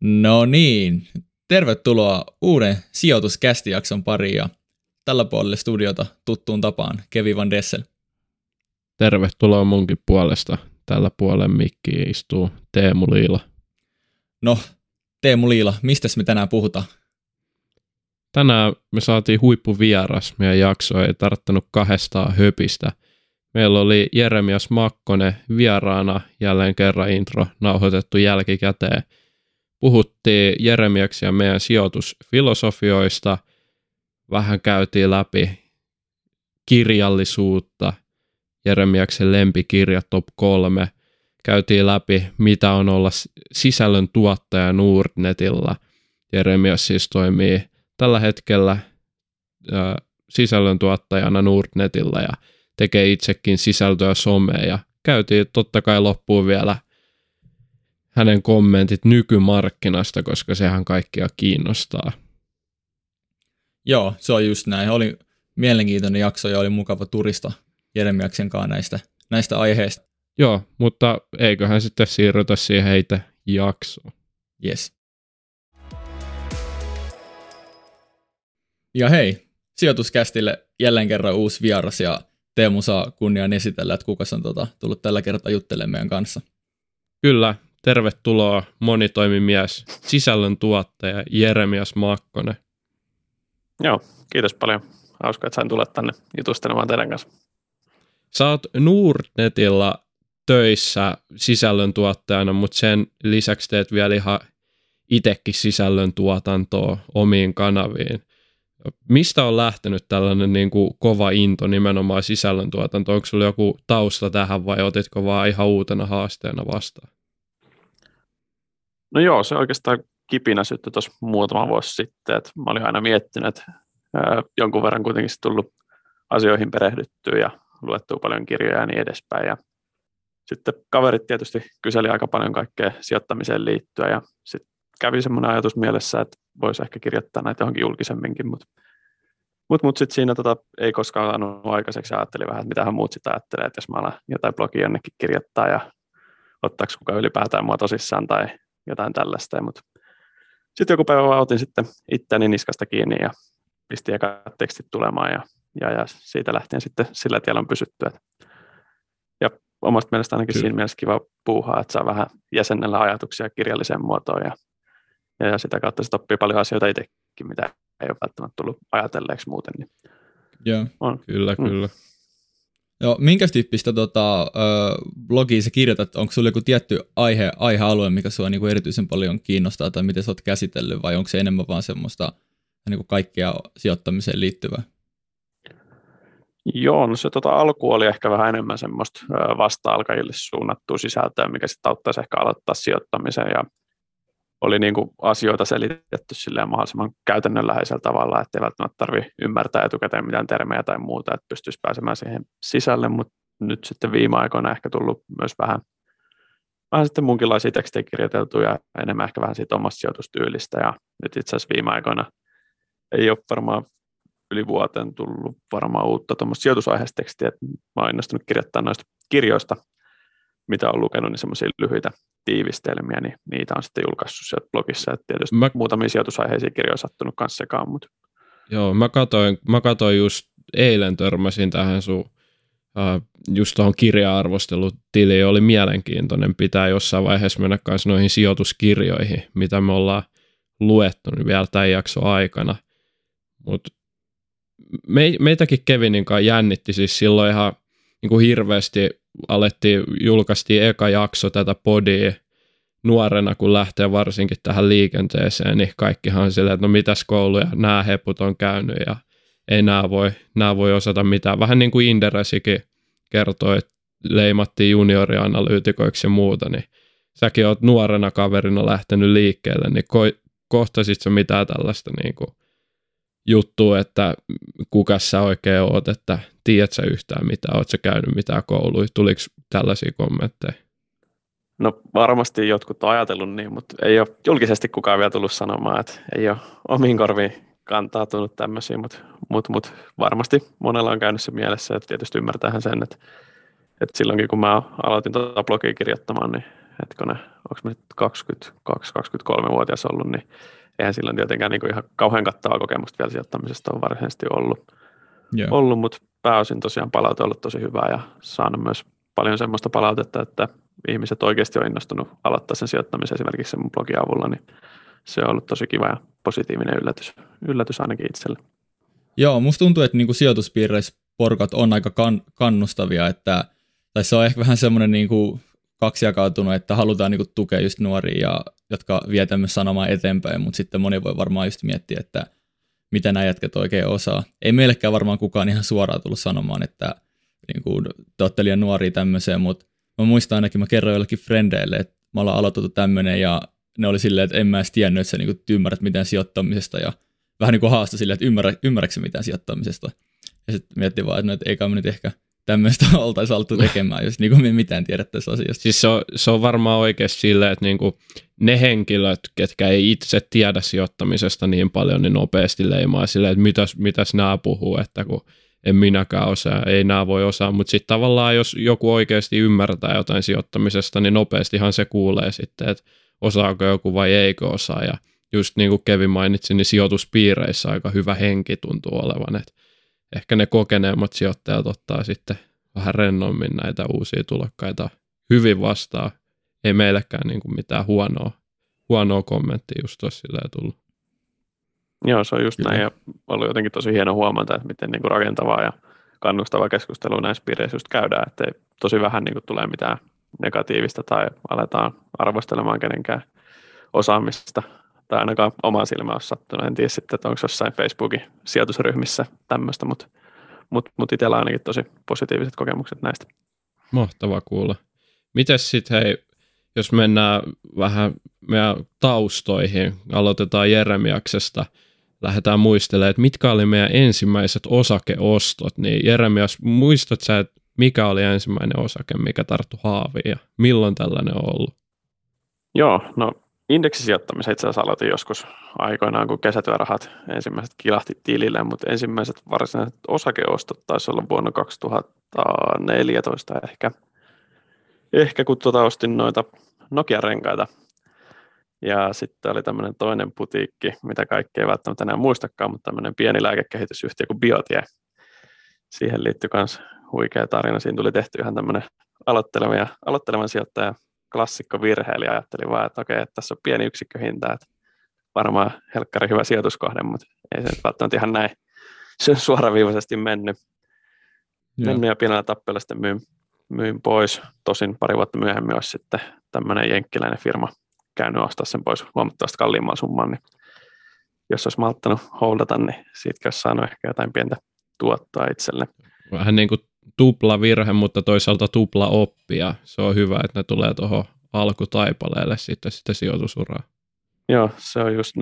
No niin, tervetuloa uuden sijoituskästijakson pariin ja tällä puolella studiota tuttuun tapaan Kevi Van Dessel. Tervetuloa munkin puolesta. Tällä puolen mikki istuu Teemu Liila. No, Teemu Liila, mistä me tänään puhutaan? Tänään me saatiin huippuvieras. Meidän jakso ei tarttunut kahdestaan höpistä. Meillä oli Jeremias Makkonen vieraana jälleen kerran intro nauhoitettu jälkikäteen. Puhuttiin Jeremiaksi ja meidän sijoitusfilosofioista. Vähän käytiin läpi kirjallisuutta, Jeremiaksen lempikirja top 3. Käytiin läpi, mitä on olla sisällön tuottaja Nordnetilla. Jeremias siis toimii tällä hetkellä äh, sisällöntuottajana Nordnetilla ja tekee itsekin sisältöä somea ja käytiin totta kai loppuun vielä hänen kommentit nykymarkkinasta, koska sehän kaikkia kiinnostaa. Joo, se on just näin. Oli mielenkiintoinen jakso ja oli mukava turista Jeremiaksen kanssa näistä, näistä aiheista. Joo, mutta eiköhän sitten siirrytä siihen heitä jaksoon. Yes. Ja hei, sijoituskästille jälleen kerran uusi vieras ja Teemu saa kunnian esitellä, että kuka on tota, tullut tällä kertaa juttelemaan meidän kanssa. Kyllä, tervetuloa monitoimimies, sisällön tuottaja Jeremias Makkonen. Joo, kiitos paljon. Hauska, että sain tulla tänne jutustelemaan teidän kanssa. Sä oot Nordnetilla töissä sisällöntuottajana, mutta sen lisäksi teet vielä ihan itsekin sisällöntuotantoa omiin kanaviin. Mistä on lähtenyt tällainen niin kuin kova into nimenomaan sisällöntuotanto? Onko sulla joku tausta tähän vai otitko vaan ihan uutena haasteena vastaan? No joo, se oikeastaan kipinä syttyi tuossa muutama vuosi sitten. Että mä olin aina miettinyt, että jonkun verran kuitenkin tullut asioihin perehdyttyä ja luettua paljon kirjoja ja niin edespäin. Ja sitten kaverit tietysti kyseli aika paljon kaikkea sijoittamiseen liittyen ja sitten kävi semmoinen ajatus mielessä, että voisi ehkä kirjoittaa näitä johonkin julkisemminkin, mutta mut, mut sitten siinä tota, ei koskaan saanut aikaiseksi ja ajattelin vähän, että mitähän muut sitä ajattelee, että jos mä alan jotain blogia jonnekin kirjoittaa ja ottaako kukaan ylipäätään mua tosissaan tai jotain tällaista. Mutta sitten joku päivä otin sitten itteni niskasta kiinni ja pistin eka tekstit tulemaan ja, ja, ja siitä lähtien sitten sillä tiellä on pysytty. Ja omasta mielestä ainakin Kyllä. siinä mielessä kiva puuhaa, että saa vähän jäsennellä ajatuksia kirjalliseen muotoon ja, ja sitä kautta se oppii paljon asioita itsekin, mitä ei ole välttämättä tullut ajatelleeksi muuten. Niin Joo, on. kyllä, mm. kyllä. Joo, minkä tyyppistä tota, blogia sä kirjoitat? Onko sulla joku tietty aihe, aihealue, mikä sua niinku erityisen paljon kiinnostaa, tai miten sä oot käsitellyt, vai onko se enemmän vaan semmoista niinku kaikkea sijoittamiseen liittyvää? Joo, no se tota, alku oli ehkä vähän enemmän semmoista vasta-alkajille suunnattua sisältöä, mikä sitten auttaisi ehkä aloittaa sijoittamisen ja oli niin kuin asioita selitetty silleen mahdollisimman käytännönläheisellä tavalla, että ei välttämättä tarvitse ymmärtää etukäteen mitään termejä tai muuta, että pystyisi pääsemään siihen sisälle, mutta nyt sitten viime aikoina ehkä tullut myös vähän, vähän sitten munkinlaisia tekstejä kirjoiteltu ja enemmän ehkä vähän siitä omasta sijoitustyylistä. Ja nyt itse asiassa viime aikoina ei ole varmaan yli vuoteen tullut varmaan uutta tuommoista sijoitusaiheista tekstiä, että mä oon innostunut kirjoittaa noista kirjoista, mitä on lukenut, niin semmoisia lyhyitä tiivistelmiä, niin niitä on sitten julkaissut sieltä blogissa. että tietysti mä... muutamia sijoitusaiheisia kirjoja on sattunut kanssa sekaan, mutta... Joo, mä katoin, mä katoin just eilen törmäsin tähän sun uh, just tuohon kirja-arvostelutiliin, oli mielenkiintoinen. Pitää jossain vaiheessa mennä kanssa noihin sijoituskirjoihin, mitä me ollaan luettu niin vielä tämän jakson aikana. Mutta me, meitäkin Kevinin kanssa jännitti siis silloin ihan niin kuin hirveästi alettiin, julkaistiin eka jakso tätä podia nuorena, kun lähtee varsinkin tähän liikenteeseen, niin kaikkihan on silleen, että no mitäs kouluja nämä heput on käynyt ja ei nämä voi, nämä voi osata mitään. Vähän niin kuin Inderesikin kertoi, että leimattiin juniorianalyytikoiksi ja muuta, niin säkin oot nuorena kaverina lähtenyt liikkeelle, niin ko- kohtasit sä mitään tällaista niin kuin juttu, että kuka sä oikein oot, että tiedät sä yhtään mitä, oot sä käynyt mitään kouluja, tuliko tällaisia kommentteja? No varmasti jotkut on ajatellut niin, mutta ei ole julkisesti kukaan vielä tullut sanomaan, että ei ole omiin korviin kantautunut tämmöisiä, mutta, mutta, mutta varmasti monella on käynyt se mielessä, että tietysti ymmärtäähän sen, että, että silloinkin kun mä aloitin tuota blogia kirjoittamaan, niin hetkone, onko me nyt 22-23-vuotias ollut, niin eihän silloin tietenkään niin kuin ihan kauhean kattavaa kokemusta vielä sijoittamisesta on varsinaisesti ollut, Joo. ollut mutta pääosin tosiaan palaute on ollut tosi hyvää ja saanut myös paljon semmoista palautetta, että ihmiset oikeasti on innostunut aloittaa sen sijoittamisen esimerkiksi sen mun blogin avulla, niin se on ollut tosi kiva ja positiivinen yllätys, yllätys ainakin itselle. Joo, musta tuntuu, että niinku sijoituspiireissä porkat on aika kan, kannustavia, että tai se on ehkä vähän semmoinen niinku kaksijakautunut, että halutaan niinku tukea just nuoria, ja, jotka vie tämmöistä sanomaa eteenpäin, mutta sitten moni voi varmaan just miettiä, että mitä nämä jätkät oikein osaa. Ei meillekään varmaan kukaan ihan suoraan tullut sanomaan, että niinku, te olette liian nuoria tämmöiseen, mutta mä muistan ainakin, mä kerroin jollekin frendeille, että me ollaan aloitettu tämmöinen, ja ne oli silleen, että en mä edes tiennyt, että sä niinku ymmärrät mitään sijoittamisesta, ja vähän niin kuin haasta silleen, että ymmärrä, ymmärrätkö mitään sijoittamisesta. Ja sitten miettii vaan, että, no, että eikä me nyt ehkä tämmöistä oltaisiin alettu tekemään, jos niin kuin me mitään tiedettäisiin asiasta. Siis se on, se on varmaan oikeasti silleen, että niin kuin ne henkilöt, ketkä ei itse tiedä sijoittamisesta niin paljon, niin nopeasti leimaa silleen, että mitäs, mitäs nämä puhuu, että kun en minäkään osaa, ei nämä voi osaa, mutta sitten tavallaan jos joku oikeasti ymmärtää jotain sijoittamisesta, niin nopeastihan se kuulee sitten, että osaako joku vai eikö osaa, ja just niin kuin Kevin mainitsi, niin sijoituspiireissä aika hyvä henki tuntuu olevan, että ehkä ne kokeneemmat sijoittajat ottaa sitten vähän rennommin näitä uusia tulokkaita hyvin vastaan. Ei meillekään niin kuin mitään huonoa, huonoa kommenttia just tuossa silleen tullut. Joo, se on just Kyllä. näin ja ollut jotenkin tosi hieno huomata, että miten niin kuin rakentavaa ja kannustavaa keskustelua näissä piireissä just käydään, että ei tosi vähän niin kuin tulee mitään negatiivista tai aletaan arvostelemaan kenenkään osaamista tai ainakaan oma silmä ole sattunut. En tiedä sitten, että onko jossain Facebookin sijoitusryhmissä tämmöistä, mutta mut, mut itsellä ainakin tosi positiiviset kokemukset näistä. Mahtava kuulla. Mites sitten hei, jos mennään vähän meidän taustoihin, aloitetaan Jeremiaksesta, lähdetään muistelemaan, että mitkä oli meidän ensimmäiset osakeostot, niin Jeremias, muistat sä, että mikä oli ensimmäinen osake, mikä tarttu haaviin ja milloin tällainen on ollut? Joo, no indeksisijoittamisen itse asiassa aloitin joskus aikoinaan, kun kesätyörahat ensimmäiset kilahti tilille, mutta ensimmäiset varsinaiset osakeostot taisi olla vuonna 2014 ehkä, ehkä kun tuota ostin noita Nokia-renkaita. Ja sitten oli tämmöinen toinen putiikki, mitä kaikki ei välttämättä enää muistakaan, mutta tämmöinen pieni lääkekehitysyhtiö kuin Biotie. Siihen liittyi myös huikea tarina. Siinä tuli tehty ihan tämmöinen aloittelevan, aloittelevan sijoittaja klassikko virhe, eli ajattelin vaan, että okei, että tässä on pieni yksikköhinta, että varmaan helkkari hyvä sijoituskohde, mutta ei se nyt välttämättä ihan näin suoraviivaisesti mennyt. Joo. Mennyt ja pienellä tappella sitten myin, myin pois. Tosin pari vuotta myöhemmin olisi sitten tämmöinen jenkkiläinen firma käynyt ostaa sen pois huomattavasti kalliimman summan, niin jos olisi malttanut holdata, niin siitä olisi saanut ehkä jotain pientä tuottoa itselle. Vähän niin kuin tupla virhe, mutta toisaalta tupla oppia. Se on hyvä, että ne tulee tuohon alkutaipaleelle sitten, sitten sijoitusuraa. Joo, se on just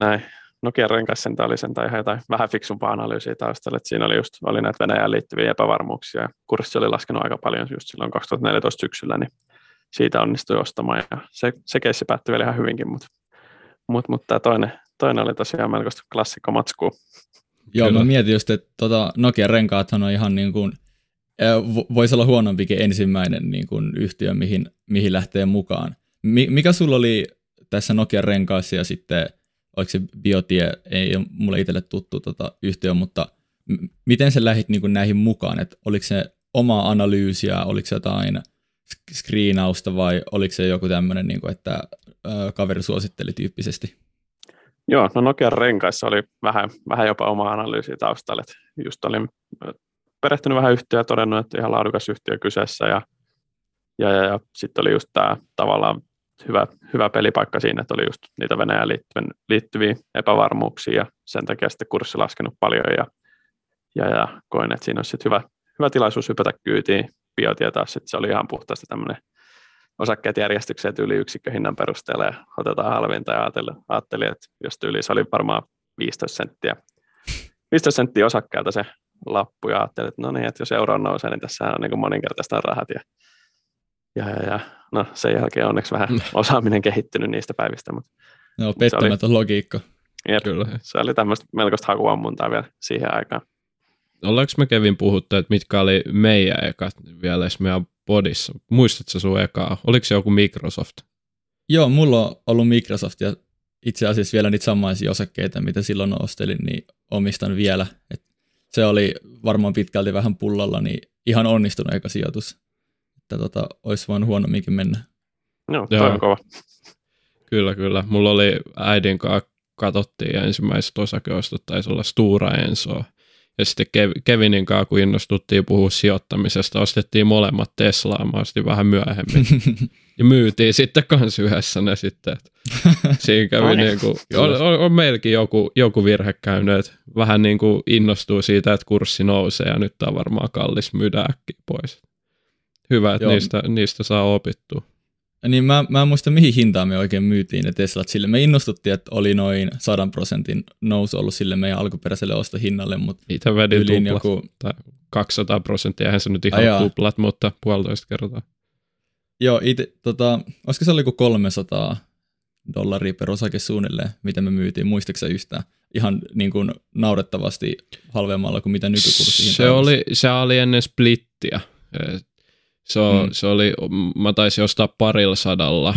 näin. Nokian renkaissa oli sen tai ihan jotain vähän fiksumpaa analyysiä taustalla. Että siinä oli just oli näitä Venäjään liittyviä epävarmuuksia ja kurssi oli laskenut aika paljon just silloin 2014 syksyllä, niin siitä onnistui ostamaan ja se, se keissi päättyi vielä ihan hyvinkin, mutta mut, mut tämä toinen, toinen oli tosiaan melkoista klassikko matskua. Joo, Kyllä. mä mietin just, että tota Nokian renkaathan on ihan niin kuin – voisi olla huonompikin ensimmäinen niin kuin yhtiö, mihin, mihin lähtee mukaan. Mikä sulla oli tässä Nokian renkaassa ja sitten, oliko se Biotie, ei ole mulle itselle tuttu tota yhtiö, mutta miten sä lähdit niin kuin näihin mukaan? Et oliko se omaa analyysiä, oliko se jotain screenausta vai oliko se joku tämmöinen, niin kuin, että ö, kaveri suositteli tyyppisesti? Joo, no Nokian renkaissa oli vähän, vähän jopa oma analyysi taustalla. just olin perehtynyt vähän yhtiöä ja todennut, että ihan laadukas yhtiö kyseessä ja, ja, ja, ja sitten oli just tämä tavallaan hyvä, hyvä pelipaikka siinä, että oli just niitä Venäjään liittyviä, liittyviä epävarmuuksia ja sen takia sitten kurssi laskenut paljon ja, ja, ja koin, että siinä olisi sitten hyvä, hyvä tilaisuus hypätä kyytiin. Biotie taas sitten se oli ihan puhtaasti tämmöinen osakkeet järjestykseen yli yksikköhinnan perusteella ja otetaan halvinta ja ajattelin että jos tyyli se oli varmaan 15 senttiä, 15 senttiä osakkeelta se lappu ja ajattelin, että no niin, että jos euro nousee, niin tässä on niin moninkertaista rahat. Ja, ja, ja, ja, no sen jälkeen onneksi vähän osaaminen kehittynyt niistä päivistä. Mutta no, pettämätön logiikka. Jep, Kyllä. Se oli tämmöistä melkoista hakuammuntaa vielä siihen aikaan. Ollaanko me Kevin puhuttu, että mitkä oli meidän ekat vielä, jos meidän podissa. Muistatko sun ekaa? Oliko se joku Microsoft? Joo, mulla on ollut Microsoft ja itse asiassa vielä niitä samaisia osakkeita, mitä silloin ostelin, niin omistan vielä. Et se oli varmaan pitkälti vähän pullalla, niin ihan onnistunut eka sijoitus. Että tota, olisi voinut huonomminkin mennä. No, toi on kova. Kyllä, kyllä. Mulla oli äidin kanssa katsottiin ensimmäiset osakeostot, taisi olla Stura Ensoa. Ja sitten Kevinin kanssa, kun innostuttiin puhua sijoittamisesta, ostettiin molemmat Teslaa, mä ostin vähän myöhemmin. ja myytiin sitten kans yhdessä ne sitten. Siinä kävi no niin. kuin, on, on, on, meilläkin joku, joku virhe käynyt, että vähän niin kuin innostuu siitä, että kurssi nousee ja nyt on varmaan kallis myydä äkkiä pois. Hyvä, että niistä, niistä saa opittua. Niin mä, mä en muista mihin hintaan me oikein myytiin ne Teslat sille. Me innostuttiin, että oli noin 100 prosentin nousu ollut sille meidän alkuperäiselle ostohinnalle, mutta Niitä vedin tuplat, joku... tai 200 prosenttia, eihän se nyt ihan Ajaa. tuplat, mutta puolitoista kertaa. Joo, ite, tota, olisiko se oli joku 300 dollaria per osake suunnilleen, mitä me myytiin, muistaakseni yhtään? Ihan niin kuin naurettavasti halvemmalla kuin mitä nykykurssi se oli, se oli ennen splittiä. Se, mm. se oli, mä taisin ostaa parilla sadalla.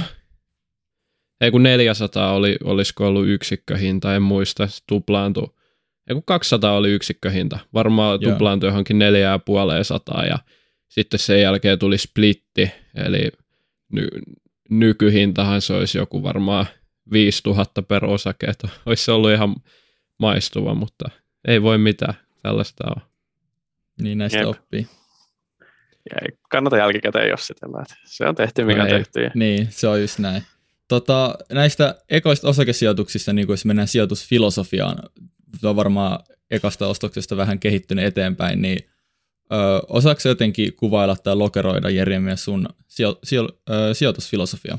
Ei kun 400 oli, olisiko ollut yksikköhinta, en muista, se tuplaantui. Ei kun 200 oli yksikköhinta, varmaan Joo. tuplaantui johonkin neljää ja puoleen sataa ja sitten sen jälkeen tuli splitti, eli ny- nykyhintahan se olisi joku varmaan 5000 per osake, että olisi se ollut ihan maistuva, mutta ei voi mitään, tällaista on. Niin näistä Jep. oppii. Ei kannata jälkikäteen jossitella, että se on tehty, mikä on tehty. Ja... Niin, se on just näin. Tota, näistä ekoista osakesijoituksista, niin jos mennään sijoitusfilosofiaan, on varmaan ekasta ostoksesta vähän kehittynyt eteenpäin, niin ö, osaako jotenkin kuvailla tai lokeroida Jeremiä sun sijo, sijo, ö, sijoitusfilosofia?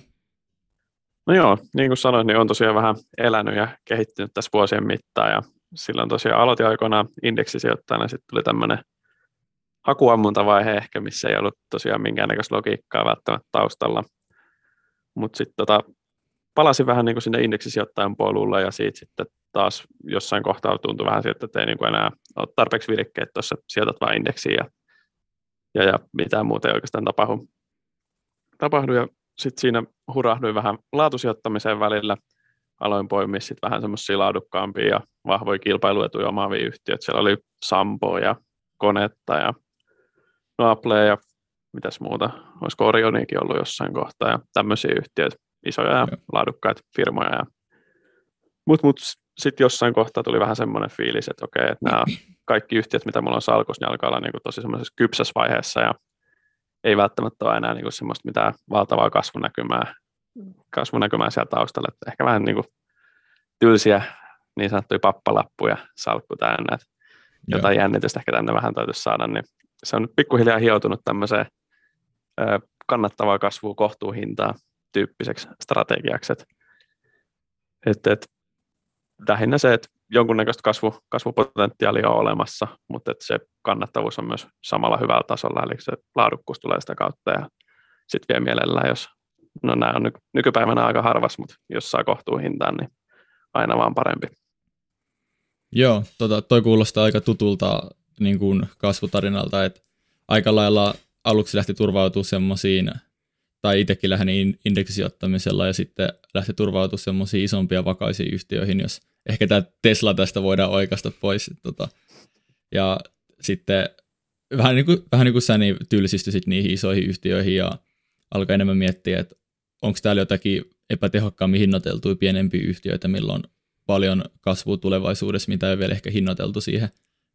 No joo, niin kuin sanoin, niin on tosiaan vähän elänyt ja kehittynyt tässä vuosien mittaan ja silloin tosiaan aloitin aikoinaan indeksisijoittajana, sitten tuli tämmöinen hakuammuntavaihe ehkä, missä ei ollut tosiaan minkäännäköistä logiikkaa välttämättä taustalla. Mutta sitten tota, palasin vähän niin kuin sinne indeksisijoittajan polulle ja siitä sitten taas jossain kohtaa tuntui vähän siltä, että ei niin kuin enää ole tarpeeksi virikkeet tuossa, sijoitat vain indeksiin ja, ja, ja mitään muuta ei oikeastaan tapahdu. tapahdu ja sitten siinä hurahduin vähän laatusijoittamiseen välillä, aloin poimia sitten vähän semmoisia laadukkaampia ja vahvoja kilpailuetuja omaavia yhtiöitä. Siellä oli Sampo ja Konetta ja Apple ja mitäs muuta, olisiko Orionikin ollut jossain kohtaa ja tämmöisiä yhtiöitä, isoja ja laadukkaita firmoja. Ja... Mutta mut, sitten jossain kohtaa tuli vähän semmoinen fiilis, että okei, että nämä kaikki yhtiöt, mitä mulla on salkus, niin alkaa olla niin kuin tosi semmoisessa kypsässä vaiheessa ja ei välttämättä ole enää niin kuin semmoista mitään valtavaa kasvunäkymää, kasvunäkymää siellä taustalla. Että ehkä vähän niin kuin tylsiä niin sanottuja pappalappuja salkku täynnä, että jotain jännitystä ehkä tänne vähän täytyisi saada, niin se on nyt pikkuhiljaa hioutunut tämmöiseen kannattavaa kasvua kohtuuhintaa tyyppiseksi strategiaksi. Et, et, lähinnä se, että jonkunnäköistä kasvu, kasvupotentiaalia on olemassa, mutta että se kannattavuus on myös samalla hyvällä tasolla, eli se laadukkuus tulee sitä kautta ja sitten vielä mielellään, jos, no nämä on nykypäivänä aika harvas, mutta jos saa kohtuuhintaan, niin aina vaan parempi. Joo, tota, toi kuulostaa aika tutulta niin kuin kasvutarinalta, että aika lailla aluksi lähti turvautumaan semmoisiin, tai itsekin lähdin indeksisijoittamisella ja sitten lähti turvautumaan semmoisiin isompia vakaisiin yhtiöihin, jos ehkä tämä Tesla tästä voidaan oikasta pois. Tota, ja sitten vähän niin kuin, vähän niin kuin sä niin tylsistysit niihin isoihin yhtiöihin ja alkaa enemmän miettiä, että onko täällä jotakin epätehokkaammin hinnoiteltuja pienempiä yhtiöitä, milloin paljon kasvua tulevaisuudessa, mitä ei vielä ehkä hinnoiteltu siihen,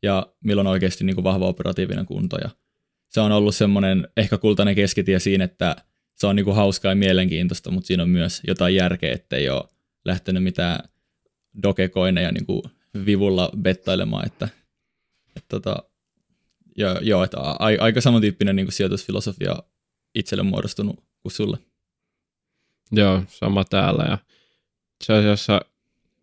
ja milloin oikeasti niin kuin vahva operatiivinen kunto. Ja se on ollut semmoinen ehkä kultainen keskitie siinä, että se on niin kuin hauskaa ja mielenkiintoista, mutta siinä on myös jotain järkeä, ettei ole lähtenyt mitään dogecoineja niin kuin vivulla bettailemaan, että, että tota, joo, joo, että a, aika samantyyppinen niin kuin sijoitusfilosofia itselle muodostunut kuin sulle. Joo, sama täällä ja se asiassa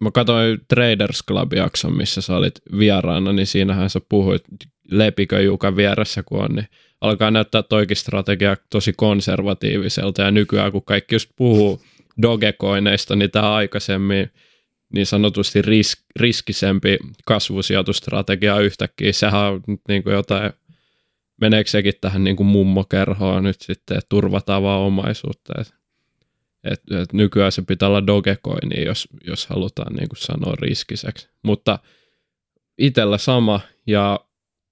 mä katsoin Traders Club-jakson, missä sä olit vieraana, niin siinähän sä puhuit lepikö Jukan vieressä, kun on, niin alkaa näyttää toikin strategia tosi konservatiiviselta, ja nykyään kun kaikki just puhuu dogecoineista, niin tämä aikaisemmin niin sanotusti risk, riskisempi kasvusijoitustrategia yhtäkkiä, sehän on niin kuin jotain meneekö sekin tähän niin kuin mummokerhoon nyt sitten, että turvataan vaan omaisuutta. Et, et, nykyään se pitää olla Dogecoin, jos, jos halutaan niin kuin sanoa riskiseksi. Mutta itsellä sama, ja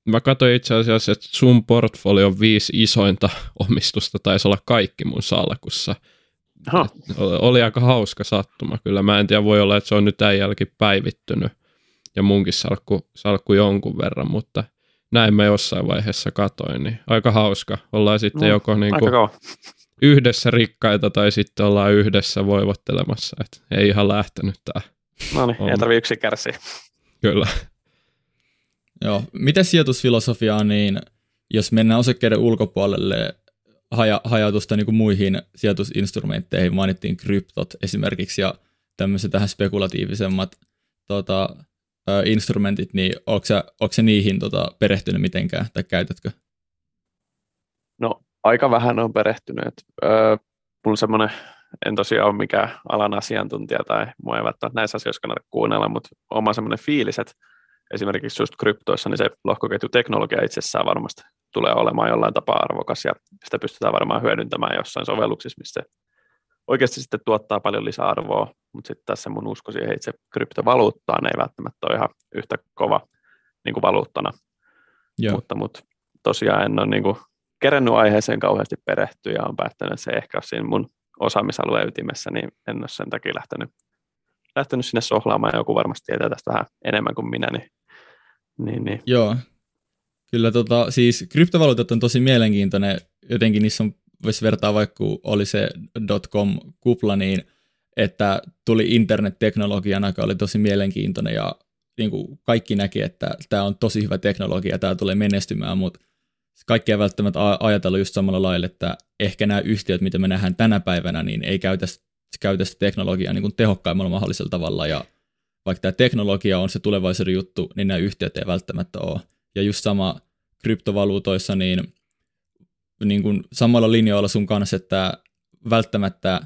mä katsoin itse asiassa, että sun portfolio viisi isointa omistusta taisi olla kaikki mun salkussa. Oli aika hauska sattuma kyllä. Mä en tiedä, voi olla, että se on nyt tämän jälkeen päivittynyt ja munkin salkku, salkku jonkun verran, mutta näin mä jossain vaiheessa katoin, niin aika hauska. Ollaan sitten no, joko niin kuin yhdessä rikkaita tai sitten ollaan yhdessä voivottelemassa, että ei ihan lähtenyt tämä. No niin, ei tarvitse yksi kärsiä. Kyllä. Joo, miten sijoitusfilosofiaa, niin jos mennään osakkeiden ulkopuolelle haja, hajautusta niin kuin muihin sijoitusinstrumentteihin, mainittiin kryptot esimerkiksi ja tämmöiset tähän spekulatiivisemmat tota, instrumentit, niin onko se, onko se niihin tota, perehtynyt mitenkään tai käytätkö? Aika vähän on perehtynyt. Öö, mulla semmoinen, en tosiaan ole mikään alan asiantuntija tai mua ei välttämättä näissä asioissa kannata kuunnella, mutta oma semmoinen fiilis, että esimerkiksi just kryptoissa, niin se lohkoketjuteknologia itsessään varmasti tulee olemaan jollain tapaa arvokas ja sitä pystytään varmaan hyödyntämään jossain sovelluksissa, missä se oikeasti sitten tuottaa paljon lisäarvoa, mutta sitten tässä mun usko siihen itse kryptovaluuttaan ei välttämättä ole ihan yhtä kova niin kuin valuuttana, Joo. mutta, mutta tosiaan en ole niin kuin kerännyt aiheeseen kauheasti perehtyä ja on päättänyt, että se ehkä on siinä mun osaamisalueen ytimessä, niin en ole sen takia lähtenyt, lähtenyt sinne sohlaamaan. Joku varmasti tietää tästä vähän enemmän kuin minä, niin niin, niin. Joo. Kyllä tota, siis kryptovaluutat on tosi mielenkiintoinen. Jotenkin niissä on, voisi vertaa vaikka kun oli se dotcom-kupla, niin että tuli internetteknologiana, joka oli tosi mielenkiintoinen ja niin kuin kaikki näki, että tämä on tosi hyvä teknologia, tämä tulee menestymään, mutta kaikki ei välttämättä ajatellut just samalla lailla, että ehkä nämä yhtiöt, mitä me nähdään tänä päivänä, niin ei käytä, käytä sitä teknologiaa niin kuin tehokkaimmalla mahdollisella tavalla ja vaikka tämä teknologia on se tulevaisuuden juttu, niin nämä yhtiöt ei välttämättä ole. Ja just sama kryptovaluutoissa, niin, niin kuin samalla linjoilla sun kanssa, että välttämättä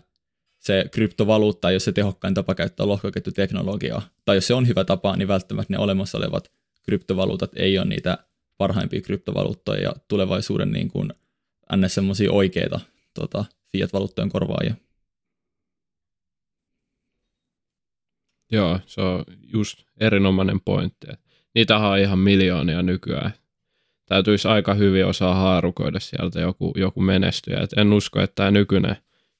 se kryptovaluutta ei ole se tehokkain tapa käyttää lohkoketjuteknologiaa. Tai jos se on hyvä tapa, niin välttämättä ne olemassa olevat kryptovaluutat ei ole niitä parhaimpia kryptovaluuttoja ja tulevaisuuden niin kuin ns. semmoisia oikeita tota, fiat-valuuttojen korvaajia. Joo, se on just erinomainen pointti. Niitä on ihan miljoonia nykyään. Täytyisi aika hyvin osaa haarukoida sieltä joku, joku menestyjä. Et en usko, että tämä nykyinen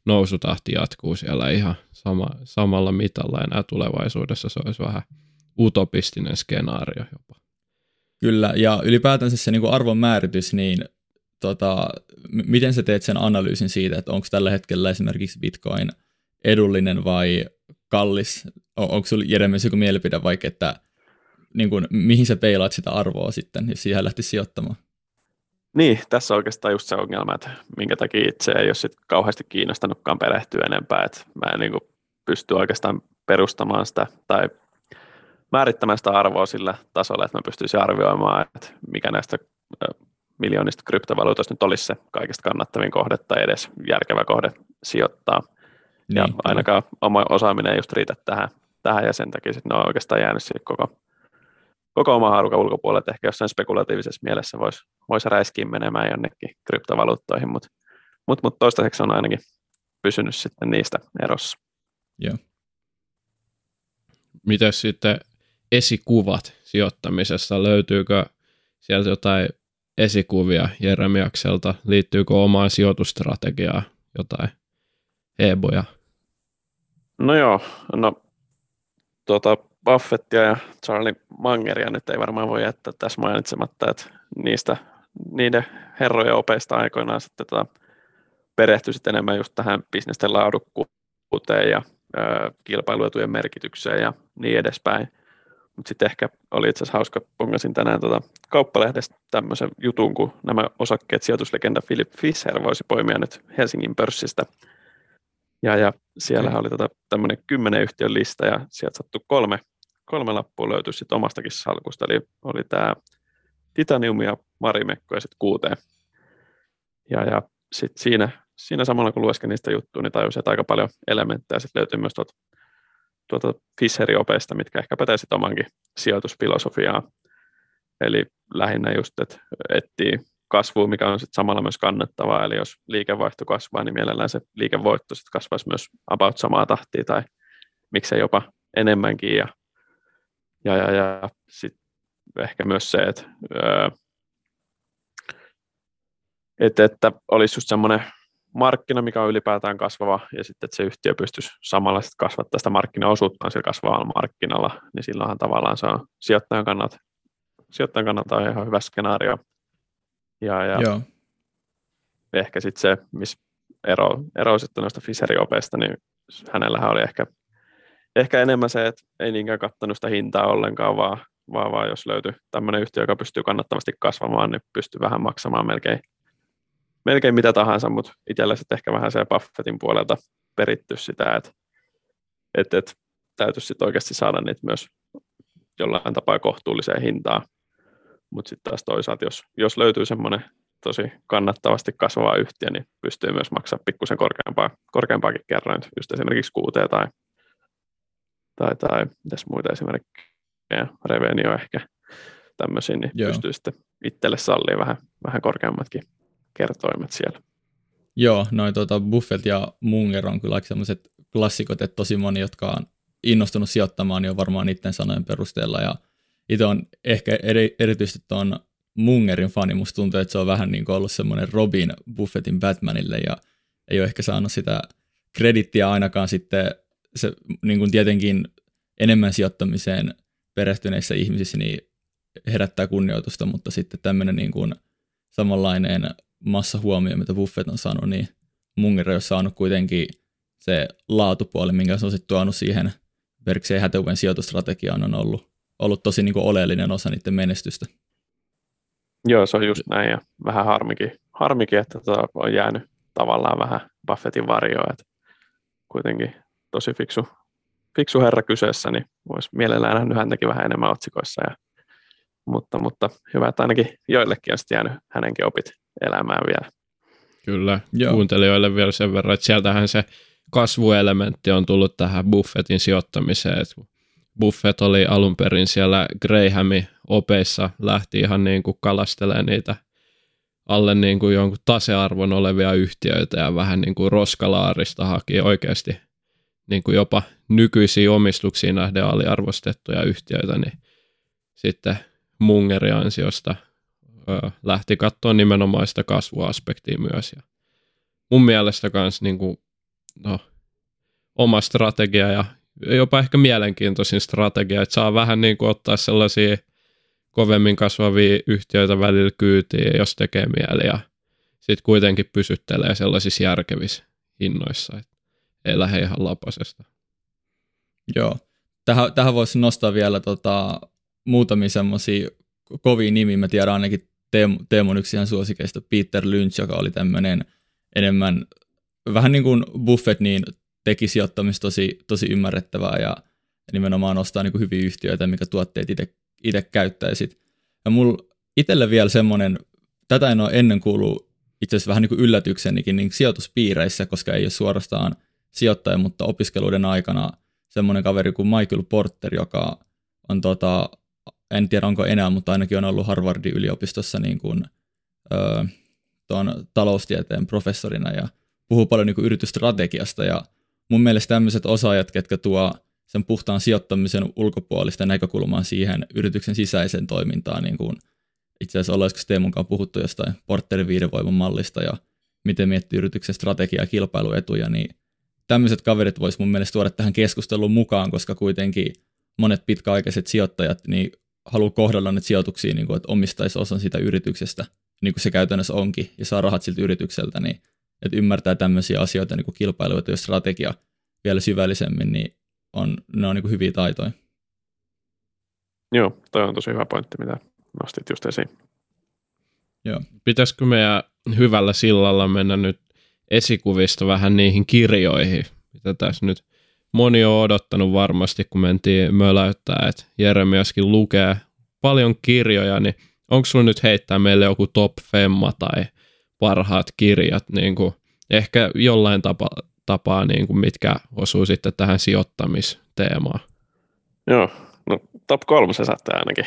nousutahti jatkuu siellä ihan sama, samalla mitalla enää tulevaisuudessa. Se olisi vähän utopistinen skenaario jopa. Kyllä, ja ylipäätänsä se niin arvon määritys, niin tota, m- miten sä teet sen analyysin siitä, että onko tällä hetkellä esimerkiksi Bitcoin edullinen vai kallis? On, onko sinulla Jere myös joku mielipide vaikka, että niin kuin, mihin sä peilaat sitä arvoa sitten, jos siihen lähti sijoittamaan? Niin, tässä on oikeastaan just se ongelma, että minkä takia itse ei ole sit kauheasti kiinnostanutkaan perehtyä enempää, että mä en niin pysty oikeastaan perustamaan sitä tai määrittämään sitä arvoa sillä tasolla, että mä pystyisin arvioimaan, että mikä näistä miljoonista kryptovaluutoista nyt olisi se kaikista kannattavin kohde tai edes järkevä kohde sijoittaa. Niin, ja ainakaan oma osaaminen ei just riitä tähän, tähän ja sen takia sitten ne on oikeastaan jäänyt koko, koko oma haarukan ulkopuolelle, että ehkä jossain spekulatiivisessa mielessä voisi vois räiskiä menemään jonnekin kryptovaluuttoihin, mutta mut, mut toistaiseksi on ainakin pysynyt sitten niistä erossa. Joo. Mitäs sitten esikuvat sijoittamisessa? Löytyykö sieltä jotain esikuvia Jeremiakselta? Liittyykö omaan sijoitustrategiaan jotain eboja? No joo, no tuota, Buffettia ja Charlie Mangeria nyt ei varmaan voi jättää tässä mainitsematta, että niistä, niiden herrojen opeista aikoinaan sitten tota, perehtyi sitten enemmän just tähän bisnesten laadukkuuteen ja ö, kilpailuetujen merkitykseen ja niin edespäin. Mutta sitten ehkä oli itse asiassa hauska, pongasin tänään tota kauppalehdestä tämmöisen jutun, kun nämä osakkeet sijoituslegenda Philip Fisher voisi poimia nyt Helsingin pörssistä – ja, ja siellä oli tota, tämmöinen kymmenen yhtiön lista ja sieltä sattui kolme, kolme lappua löytyi sitten omastakin salkusta. Eli oli tämä Titanium ja Marimekko ja sitten kuuteen. Ja, ja sitten siinä, siinä samalla kun lueskin niistä juttuja, niin tajusin, että aika paljon elementtejä sitten löytyy myös tuolta, tuolta Fisherin opeista, mitkä ehkä sitten omankin sijoitusfilosofiaan. Eli lähinnä just, että etsii kasvuun, mikä on sitten samalla myös kannattavaa. Eli jos liikevaihto kasvaa, niin mielellään se liikevoitto sitten kasvaisi myös about samaa tahtia tai miksei jopa enemmänkin. Ja, ja, ja, ja sitten ehkä myös se, että, että, että olisi just semmoinen markkina, mikä on ylipäätään kasvava, ja sitten, että se yhtiö pystyisi samalla sitten kasvattaa sitä markkinaosuuttaan sillä kasvavalla markkinalla, niin silloinhan tavallaan se on sijoittajan kannalta, sijoittajan kannalta on ihan hyvä skenaario. Ja, ja Joo. ehkä sitten se, missä ero, ero sitten noista Fisherin-opeista, niin hänellähän oli ehkä, ehkä enemmän se, että ei niinkään kattanut sitä hintaa ollenkaan, vaan, vaan, vaan jos löytyy tämmöinen yhtiö, joka pystyy kannattavasti kasvamaan, niin pystyy vähän maksamaan melkein melkein mitä tahansa, mutta itsellä sitten ehkä vähän se Buffettin puolelta peritty sitä, että et, et, täytyisi sitten oikeasti saada niitä myös jollain tapaa kohtuulliseen hintaan. Mutta sitten taas toisaalta, jos, jos löytyy semmoinen tosi kannattavasti kasvava yhtiö, niin pystyy myös maksaa pikkusen korkeampaa, korkeampaakin kerran, just esimerkiksi QT tai, tai, tai mitäs muita esimerkkejä, Revenio ehkä tämmöisiä, niin Joo. pystyy sitten itselle sallimaan vähän, vähän korkeammatkin kertoimet siellä. Joo, noin tuota, Buffett ja Munger on kyllä sellaiset klassikot, että tosi moni, jotka on innostunut sijoittamaan, niin on varmaan niiden sanojen perusteella. Ja itse on ehkä eri, erityisesti tuon Mungerin fani, musta tuntuu, että se on vähän niin kuin ollut semmoinen Robin Buffettin Batmanille, ja ei ole ehkä saanut sitä kredittiä ainakaan sitten se niin kuin tietenkin enemmän sijoittamiseen perehtyneissä ihmisissä niin herättää kunnioitusta, mutta sitten tämmöinen niin kuin samanlainen massa huomioon, mitä Buffett on saanut, niin Munger on saanut kuitenkin se laatupuoli, minkä se on sitten tuonut siihen Berkshire Hathawayn sijoitustrategiaan on ollut, ollut tosi niin kuin oleellinen osa niiden menestystä. Joo, se on just näin ja vähän harmikin, harmikin että tota on jäänyt tavallaan vähän Buffettin varjoa, että kuitenkin tosi fiksu, fiksu herra kyseessä, niin voisi mielellään nähnyt häntäkin vähän enemmän otsikoissa. Ja, mutta, mutta hyvä, että ainakin joillekin on jäänyt hänenkin opit elämään vielä. Kyllä, Joo. kuuntelijoille vielä sen verran, että sieltähän se kasvuelementti on tullut tähän Buffettin sijoittamiseen. Että Buffett oli alun perin siellä Grahamin opeissa, lähti ihan niin kuin kalastelemaan niitä alle niin kuin jonkun tasearvon olevia yhtiöitä ja vähän niin kuin roskalaarista haki oikeasti niin kuin jopa nykyisiin omistuksiin nähden aliarvostettuja yhtiöitä, niin sitten Mungeri ansiosta ö, lähti katsoa nimenomaan sitä kasvuaspektia myös. Ja mun mielestä myös niin no, oma strategia ja jopa ehkä mielenkiintoisin strategia, että saa vähän niin kuin ottaa sellaisia kovemmin kasvavia yhtiöitä välillä kyytiin, jos tekee mieli ja sitten kuitenkin pysyttelee sellaisissa järkevissä hinnoissa, että ei lähde ihan lapasesta. Joo. Tähän, tähän voisi nostaa vielä tota, muutamia semmoisia kovia nimiä. Mä tiedän ainakin Teemu, Teemun yksi ihan suosikeista, Peter Lynch, joka oli tämmöinen enemmän, vähän niin kuin Buffett, niin teki sijoittamista tosi, tosi ymmärrettävää ja nimenomaan ostaa niin kuin hyviä yhtiöitä, mikä tuotteet itse käyttäisit. Ja mulla itselle vielä semmoinen, tätä en ole ennen kuullut itse asiassa vähän niin kuin yllätyksenikin niin sijoituspiireissä, koska ei ole suorastaan sijoittaja, mutta opiskeluiden aikana semmoinen kaveri kuin Michael Porter, joka on tota, en tiedä onko enää, mutta ainakin on ollut Harvardin yliopistossa niin kuin, ö, tuon taloustieteen professorina ja puhuu paljon niin kuin yritysstrategiasta. Ja mun mielestä tämmöiset osaajat, ketkä tuo sen puhtaan sijoittamisen ulkopuolista näkökulmaa siihen yrityksen sisäiseen toimintaan, niin kuin itse asiassa ollaisiko Teemun kanssa puhuttu jostain Porterin viidevoiman mallista ja miten miettii yrityksen strategiaa ja kilpailuetuja, niin tämmöiset kaverit vois mun mielestä tuoda tähän keskusteluun mukaan, koska kuitenkin monet pitkäaikaiset sijoittajat niin haluaa kohdella näitä sijoituksia, niin kuin, että omistaisi osan siitä yrityksestä, niin kuin se käytännössä onkin, ja saa rahat siltä yritykseltä, niin että ymmärtää tämmöisiä asioita, niin kuin kilpailuita ja strategia vielä syvällisemmin, niin on, ne on niin kuin hyviä taitoja. Joo, toi on tosi hyvä pointti, mitä nostit just esiin. Joo. Pitäisikö meidän hyvällä sillalla mennä nyt esikuvista vähän niihin kirjoihin, mitä tässä nyt moni on odottanut varmasti, kun mentiin möläyttää, että Jeremiaskin lukee paljon kirjoja, niin onko sulla nyt heittää meille joku top femma tai parhaat kirjat, niin kuin ehkä jollain tapa, tapaa, niin kuin mitkä osuu sitten tähän sijoittamisteemaan? Joo, no top kolme se saattaa ainakin.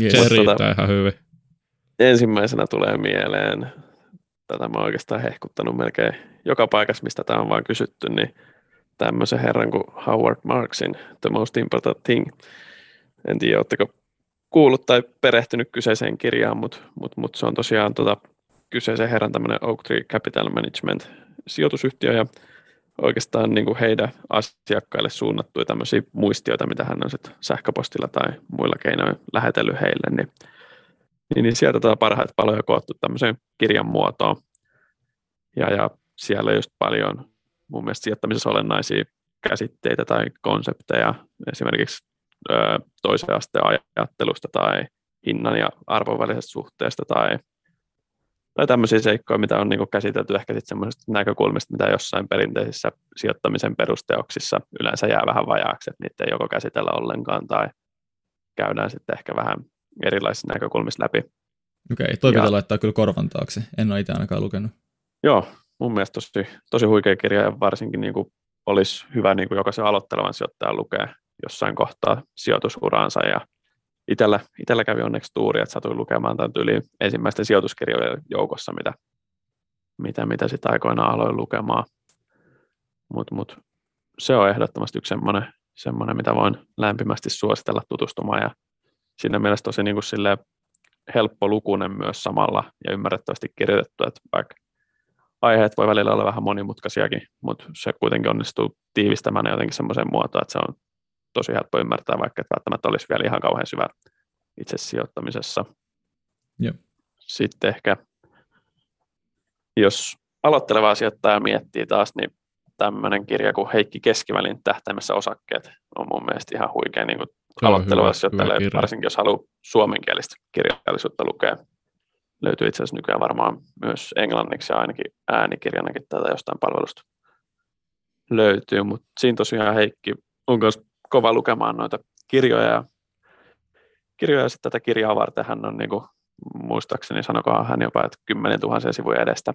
Yes. Se riittää ihan hyvin. ensimmäisenä tulee mieleen, tätä mä oon oikeastaan hehkuttanut melkein joka paikassa, mistä tämä on vaan kysytty, niin tämmöisen herran kuin Howard Marksin The Most Important Thing. En tiedä, oletteko kuullut tai perehtynyt kyseiseen kirjaan, mutta mut, mut se on tosiaan tota, kyseisen herran tämmöinen Oak Tree Capital Management sijoitusyhtiö ja oikeastaan niin kuin heidän asiakkaille suunnattuja tämmöisiä muistioita, mitä hän on sitten sähköpostilla tai muilla keinoin lähetellyt heille, niin, niin, niin sieltä tätä parhaita paloja koottu tämmöiseen kirjan muotoon. Ja, ja siellä just paljon mun mielestä sijoittamisessa olennaisia käsitteitä tai konsepteja, esimerkiksi ö, toisen asteen ajattelusta tai hinnan ja arvon välisestä suhteesta tai tai tämmöisiä seikkoja, mitä on niin käsitelty ehkä sitten semmoisesta näkökulmista, mitä jossain perinteisissä sijoittamisen perusteoksissa yleensä jää vähän vajaaksi, että niitä ei joko käsitellä ollenkaan tai käydään sitten ehkä vähän erilaisissa näkökulmissa läpi. Okei, okay, toi pitää laittaa kyllä korvan taakse. En ole itse ainakaan lukenut. Joo, mun mielestä tosi, tosi huikea kirja ja varsinkin niin kuin olisi hyvä niin kuin jokaisen aloittelevan sijoittajan lukea jossain kohtaa sijoitusuraansa ja itellä, itellä kävi onneksi tuuri, että satuin lukemaan tämän tyyliin ensimmäisten sijoituskirjojen joukossa, mitä, mitä, mitä sitten aikoinaan aloin lukemaan. Mutta mut, se on ehdottomasti yksi semmoinen, semmoinen, mitä voin lämpimästi suositella tutustumaan ja siinä mielessä tosi niin kuin helppo lukunen myös samalla ja ymmärrettävästi kirjoitettu, että vaikka aiheet voi välillä olla vähän monimutkaisiakin, mutta se kuitenkin onnistuu tiivistämään jotenkin semmoiseen muotoon, että se on tosi helppo ymmärtää, vaikka et välttämättä olisi vielä ihan kauhean syvä itse sijoittamisessa. Jep. Sitten ehkä, jos aloitteleva sijoittaja miettii taas, niin tämmöinen kirja kuin Heikki Keskivälin tähtäimessä osakkeet on mun mielestä ihan huikea niin aloitteleva sijoittajalle, varsinkin jos haluaa suomenkielistä kirjallisuutta lukea. Löytyy itse asiassa nykyään varmaan myös englanniksi ja ainakin äänikirjanakin tätä jostain palvelusta löytyy, mutta siinä tosiaan Heikki on myös kova lukemaan noita kirjoja. Ja kirjoja sitten tätä kirjaa varten hän on, niin kuin, muistaakseni sanokohan hän jopa, että 10 000 sivuja edestä,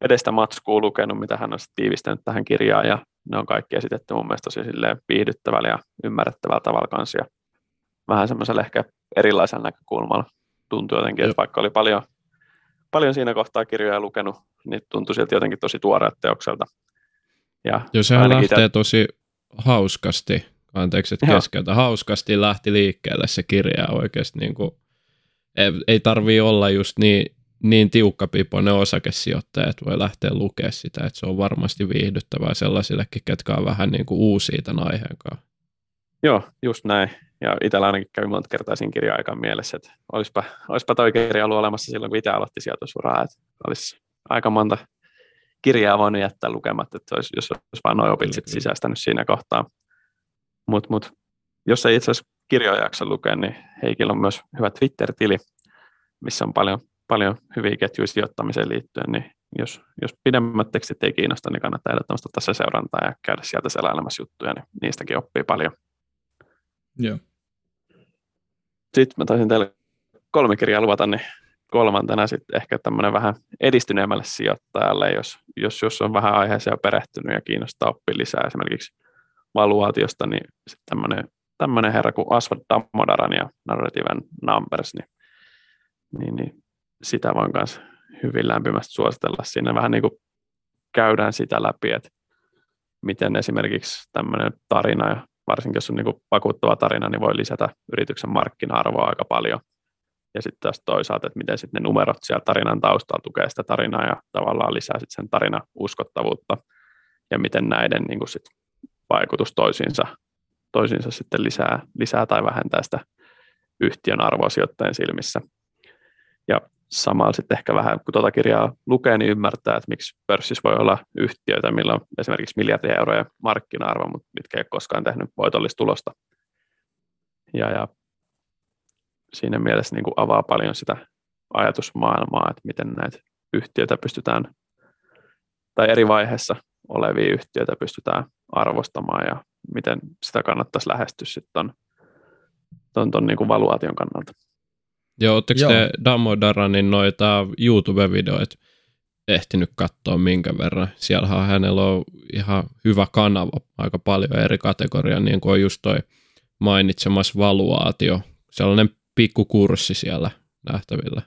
edestä matskuu lukenut, mitä hän on tiivistänyt tähän kirjaan, ja ne on kaikki esitetty mun mielestä tosi viihdyttävällä ja ymmärrettävällä tavalla kanssa, ja vähän semmoisella ehkä erilaisella näkökulmalla tuntui jotenkin, että vaikka oli paljon, paljon siinä kohtaa kirjoja lukenut, niin tuntui silti jotenkin tosi tuoreet teokselta. Ja Joo, sehän lähtee tä... tosi hauskasti, anteeksi, että keskeltä, hauskasti lähti liikkeelle se kirja oikeasti niin kuin, ei, ei tarvii olla just niin, niin tiukkapipoinen osakesijoittaja, että voi lähteä lukemaan sitä, että se on varmasti viihdyttävää sellaisillekin, ketkä on vähän niin kuin uusia tämän aiheen kanssa. Joo, just näin. Ja itsellä ainakin kävi monta kertaa siinä kirja-aikaan mielessä, että olisipa, olisipa toi kirja ollut olemassa silloin, kun itse aloitti sijoitusuraa, että olisi aika monta kirjaa voinut jättää lukematta, että olisi, jos olisi vain noin opit sit sisäistänyt siinä kohtaa. Mutta mut, jos ei itse asiassa kirjoja jaksa lukea, niin Heikillä on myös hyvä Twitter-tili, missä on paljon, paljon hyviä ketjuja sijoittamiseen liittyen, niin jos, jos pidemmät tekstit ei kiinnosta, niin kannattaa ehdottomasti ottaa se seurantaa ja käydä sieltä selailemassa juttuja, niin niistäkin oppii paljon. Joo. Sitten mä taisin teille kolme kirjaa luvata, niin kolmantena sitten ehkä tämmöinen vähän edistyneemmälle sijoittajalle, jos, jos, jos on vähän aiheeseen perehtynyt ja kiinnostaa oppia lisää esimerkiksi valuaatiosta, niin sitten tämmöinen, tämmöinen herra kuin Asvat Damodaran ja Narrative Numbers, niin, niin, niin sitä voin myös hyvin lämpimästi suositella. Siinä vähän niin kuin käydään sitä läpi, että miten esimerkiksi tämmöinen tarina, ja varsinkin jos on niin vakuuttava tarina, niin voi lisätä yrityksen markkina-arvoa aika paljon – ja sitten taas toisaalta, että miten sitten ne numerot siellä tarinan taustalla tukee sitä tarinaa ja tavallaan lisää sitten sen tarinan uskottavuutta ja miten näiden niin kuin sit vaikutus toisiinsa, toisiinsa sitten lisää, lisää tai vähentää sitä yhtiön arvoa sijoittajien silmissä. Ja samalla sitten ehkä vähän, kun tuota kirjaa lukee, niin ymmärtää, että miksi pörssissä voi olla yhtiöitä, millä on esimerkiksi miljardia euroja markkina-arvo, mutta mitkä ei ole koskaan tehnyt voitollista tulosta. Ja, ja siinä mielessä niin kuin avaa paljon sitä ajatusmaailmaa, että miten näitä yhtiöitä pystytään, tai eri vaiheessa olevia yhtiöitä pystytään arvostamaan ja miten sitä kannattaisi lähestyä sitten ton, ton, ton niin kuin valuaation kannalta. Joo, oletteko Joo. te Daranin noita YouTube-videoita ehtinyt katsoa minkä verran? Siellähän hänellä on ihan hyvä kanava, aika paljon eri kategoriaa, niin kuin on just toi mainitsemas valuaatio, sellainen pikku kurssi siellä nähtävillä.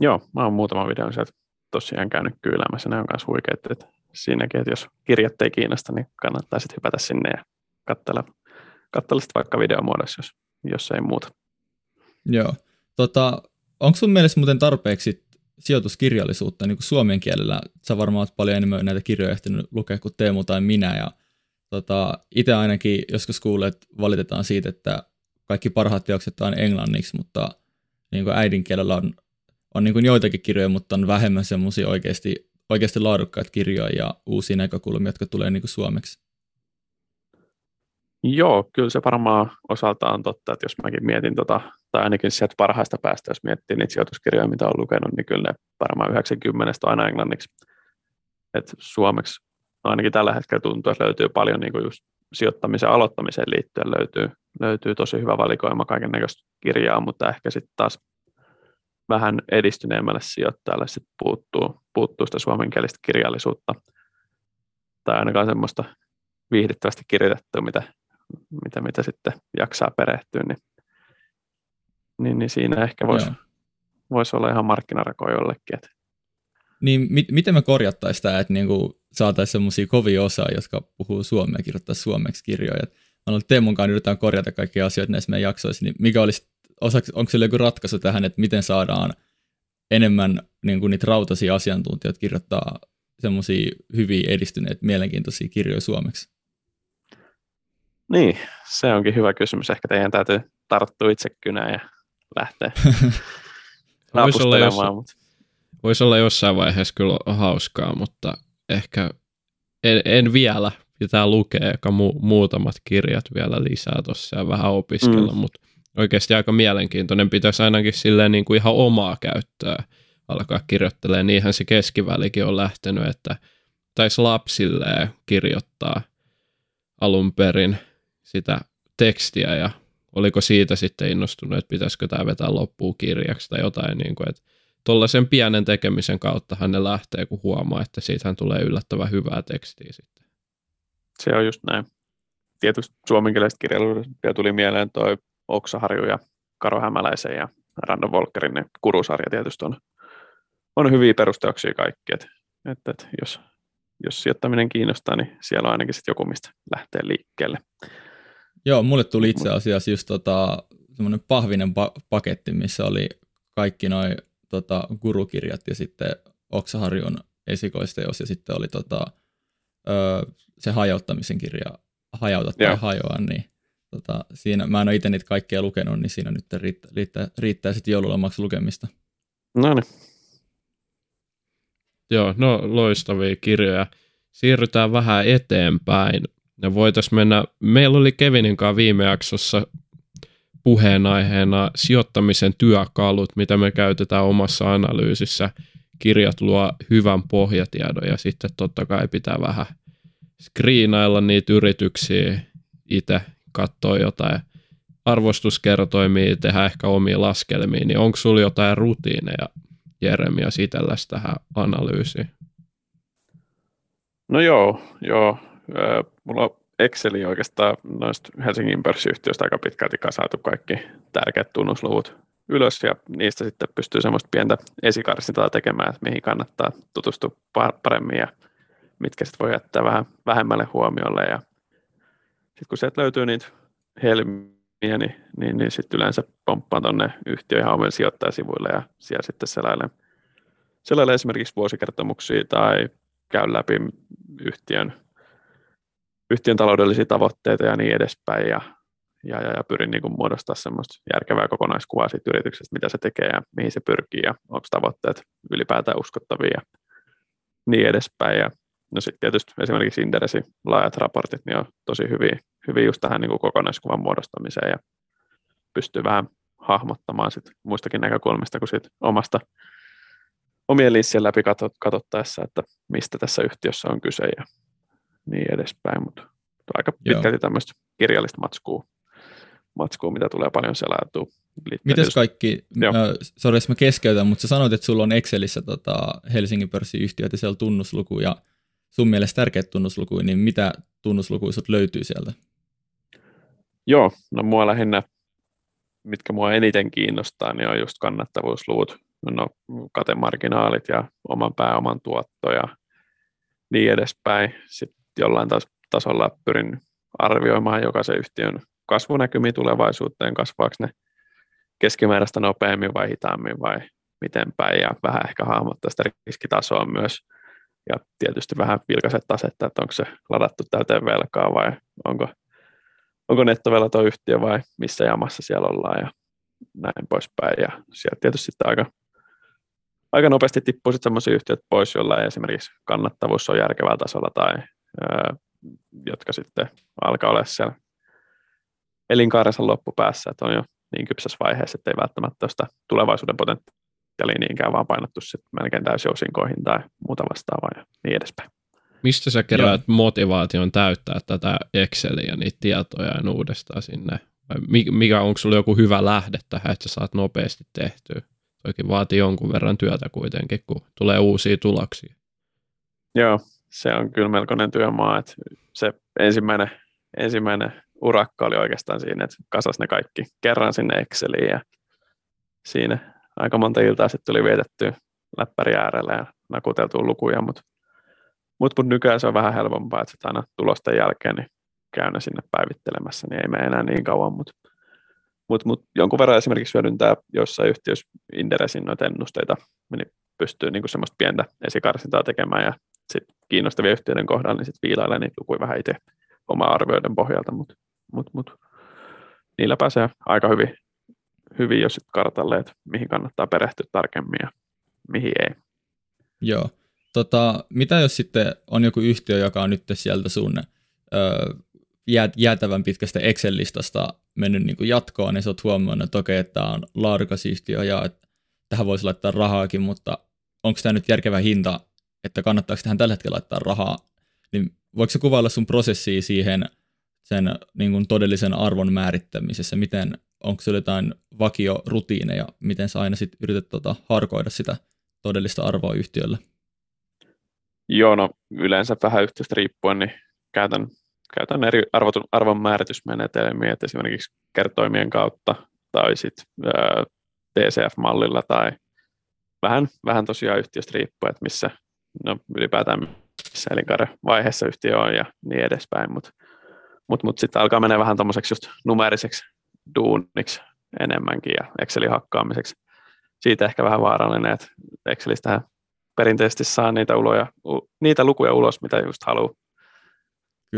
Joo, mä oon muutama videon sieltä tosiaan käynyt kyyläämässä. Ne on myös huikeat, että siinäkin, että jos kirjat ei kiinnosta, niin kannattaa sitten hypätä sinne ja katsella, katsella sitten vaikka videomuodossa, jos, jos ei muuta. Joo. Tota, onko sun mielestä muuten tarpeeksi sijoituskirjallisuutta niin kuin suomen kielellä? Sä varmaan olet paljon enemmän näitä kirjoja ehtinyt lukea kuin Teemu tai minä, ja tota, itse ainakin joskus kuulee, että valitetaan siitä, että kaikki parhaat teokset on englanniksi, mutta niin kuin äidinkielellä on, on niin kuin joitakin kirjoja, mutta on vähemmän semmoisia oikeasti, oikeasti laadukkaita kirjoja ja uusia näkökulmia, jotka tulee niin kuin suomeksi. Joo, kyllä se varmaan osaltaan on totta, että jos mäkin mietin, tota, tai ainakin sieltä parhaista päästä, jos miettii niitä sijoituskirjoja, mitä olen lukenut, niin kyllä ne varmaan 90 on aina englanniksi. Et suomeksi ainakin tällä hetkellä tuntuu, että löytyy paljon niin kuin just sijoittamisen aloittamiseen liittyen löytyy, löytyy tosi hyvä valikoima kaiken näköistä kirjaa, mutta ehkä sitten taas vähän edistyneemmälle sijoittajalle sit puuttuu, puuttuu sitä suomenkielistä kirjallisuutta tai ainakaan semmoista viihdyttävästi kirjoitettua, mitä, mitä, mitä sitten jaksaa perehtyä, niin, niin, niin siinä ehkä voisi vois olla ihan markkinarako jollekin. Että. Niin mit, miten me korjattaisiin tämä, että niinku saataisiin semmoisia kovia osaajia, jotka puhuu suomea ja kirjoittaa suomeksi kirjoja. Mä olen Teemun kanssa yritetään korjata kaikkia asioita näissä meidän jaksoissa, niin mikä olisi, osaksi, onko sillä joku ratkaisu tähän, että miten saadaan enemmän niin kuin niitä rautaisia asiantuntijoita kirjoittaa semmoisia hyviä edistyneitä, mielenkiintoisia kirjoja suomeksi? Niin, se onkin hyvä kysymys. Ehkä teidän täytyy tarttua itse kynään ja lähteä voisi olla, jos, mutta... voisi olla jossain vaiheessa kyllä hauskaa, mutta ehkä en, en vielä, pitää lukea ehkä mu- muutamat kirjat vielä lisää tuossa ja vähän opiskella, mm. mutta oikeasti aika mielenkiintoinen. Pitäisi ainakin silleen niin kuin ihan omaa käyttöä alkaa kirjoittelemaan. Niinhän se keskivälikin on lähtenyt, että taisi lapsille kirjoittaa alun perin sitä tekstiä ja oliko siitä sitten innostunut, että pitäisikö tämä vetää loppuun kirjaksi tai jotain, niin kuin, että tuollaisen pienen tekemisen kautta ne lähtee, kun huomaa, että siitähän tulee yllättävän hyvää tekstiä sitten. Se on just näin. Tietysti suomenkielisestä kirjallisuudesta tuli mieleen toi Oksaharju ja Karo Hämäläisen ja Randon Volkerin ne kurusarja tietysti on, on hyviä perusteoksia kaikki, että, että, että jos, jos sijoittaminen kiinnostaa, niin siellä on ainakin sitten joku, mistä lähtee liikkeelle. Joo, mulle tuli itse asiassa just tota, semmoinen pahvinen pa- paketti, missä oli kaikki noin tota, gurukirjat ja sitten Oksaharjun esikoisteos ja sitten oli tota, ö, se hajauttamisen kirja Hajauta tai yeah. hajoa, niin tota, siinä, mä en ole itse niitä kaikkea lukenut, niin siinä nyt riittää, riittää, riittää sitten joululomaksi lukemista. No niin. Joo, no loistavia kirjoja. Siirrytään vähän eteenpäin. Ja voitaisiin mennä, meillä oli Kevinin kanssa viime jaksossa puheenaiheena sijoittamisen työkalut, mitä me käytetään omassa analyysissä. Kirjat luo hyvän pohjatiedon ja sitten totta kai pitää vähän screenailla niitä yrityksiä itse, katsoa jotain arvostuskertoimia, tehdä ehkä omia laskelmia, niin onko sulla jotain rutiineja, Jeremia, sitälläs tähän analyysiin? No joo, joo. Mulla on Exceli oikeastaan noista Helsingin pörssiyhtiöistä aika pitkälti kasatu kaikki tärkeät tunnusluvut ylös ja niistä sitten pystyy semmoista pientä esikarsintaa tekemään, että mihin kannattaa tutustua paremmin ja mitkä sitten voi jättää vähän vähemmälle huomiolle. Ja sitten kun sieltä löytyy niitä helmiä, niin, niin, niin sitten yleensä pomppaan tuonne yhtiö ihan omille sijoittajasivuille ja siellä sitten selailen, selailen esimerkiksi vuosikertomuksia tai käyn läpi yhtiön yhtiön taloudellisia tavoitteita ja niin edespäin ja, ja, ja, ja pyrin niin kuin muodostaa semmoista järkevää kokonaiskuvaa siitä yrityksestä, mitä se tekee ja mihin se pyrkii ja onko tavoitteet ylipäätään uskottavia ja niin edespäin. Ja no sitten tietysti esimerkiksi Inderesin laajat raportit niin on tosi hyviä, hyviä just tähän niin kuin kokonaiskuvan muodostamiseen ja pystyy vähän hahmottamaan sit muistakin näkökulmista kuin sit omasta omien linssien läpi katsottaessa, että mistä tässä yhtiössä on kyse ja niin edespäin, mutta aika pitkälti tämmöistä kirjallista matskua, matskua, mitä tulee paljon selailtua. Mites kaikki, äh, sori jos mä keskeytän, mutta sä sanoit, että sulla on Excelissä tota Helsingin pörssiyhtiöt ja siellä tunnusluku ja sun mielestä tärkeät tunnuslukuja, niin mitä tunnuslukuja löytyy sieltä? Joo, no mua lähinnä mitkä mua eniten kiinnostaa, niin on just kannattavuusluvut, no, katemarginaalit ja oman pääoman tuotto ja niin edespäin. Sitten jollain taas tasolla pyrin arvioimaan jokaisen yhtiön kasvunäkymiä tulevaisuuteen, kasvaako ne keskimääräistä nopeammin vai hitaammin vai miten päin, ja vähän ehkä hahmottaa sitä riskitasoa myös, ja tietysti vähän vilkaiset tasetta, että onko se ladattu täyteen velkaa vai onko, onko nettovelaton yhtiö vai missä jamassa siellä ollaan ja näin poispäin, ja sieltä tietysti sitten aika, aika nopeasti tippuu sitten sellaisia yhtiöt pois, joilla esimerkiksi kannattavuus on järkevällä tasolla tai jotka sitten alkaa olla siellä elinkaarensa loppupäässä, että on jo niin kypsässä vaiheessa, että ei välttämättä sitä tulevaisuuden potentiaalia niinkään vaan painottu sitten melkein täysin osinkoihin tai muuta vastaavaa ja niin edespäin. Mistä sä keräät Joo. motivaation täyttää tätä Exceliä, niitä tietoja ja uudestaan sinne? mikä, onko sulla joku hyvä lähde tähän, että sä saat nopeasti tehtyä? Toikin vaatii jonkun verran työtä kuitenkin, kun tulee uusia tuloksia. Joo, se on kyllä melkoinen työmaa. Että se ensimmäinen, ensimmäinen urakka oli oikeastaan siinä, että kasas ne kaikki kerran sinne Exceliin ja siinä aika monta iltaa sitten tuli vietetty läppäri äärellä ja nakuteltu lukuja, mutta mut, mut nykyään se on vähän helpompaa, että aina tulosten jälkeen niin käy ne sinne päivittelemässä, niin ei mene enää niin kauan, mutta mut, mut jonkun verran esimerkiksi hyödyntää jossain yhtiössä Inderesin noita ennusteita, niin pystyy niin semmoista pientä esikarsintaa tekemään ja sit kiinnostavia yhtiöiden kohdalla, niin sitten viilailee niitä lukuja vähän itse oma arvioiden pohjalta, mutta mut, mut, niillä pääsee aika hyvin, hyvin jos kartalle, että mihin kannattaa perehtyä tarkemmin ja mihin ei. Joo. Tota, mitä jos sitten on joku yhtiö, joka on nyt sieltä sun öö, jäätävän pitkästä Excel-listasta mennyt niin kuin jatkoon, niin sä oot huomannut, että okei, että tämä on laadukas yhtiö ja että tähän voisi laittaa rahaakin, mutta onko tämä nyt järkevä hinta että kannattaako tähän tällä hetkellä laittaa rahaa, niin voiko se kuvailla sun prosessia siihen sen niin kuin todellisen arvon määrittämisessä, miten, onko se jotain vakiorutiineja, miten sä aina sitten yrität tota, harkoida sitä todellista arvoa yhtiölle? Joo, no yleensä vähän yhtiöstä riippuen, niin käytän, käytän eri arvotun, arvon määritysmenetelmiä, että esimerkiksi kertoimien kautta tai sitten TCF-mallilla tai vähän, vähän tosiaan yhtiöstä riippuen, että missä, no ylipäätään missä elinkaaren vaiheessa yhtiö on ja niin edespäin, mutta mut, mut sitten alkaa mennä vähän tuommoiseksi just numeriseksi duuniksi enemmänkin ja Excelin hakkaamiseksi. Siitä ehkä vähän vaarallinen, että Excelistä perinteisesti saa niitä, uloja, niitä lukuja ulos, mitä just haluaa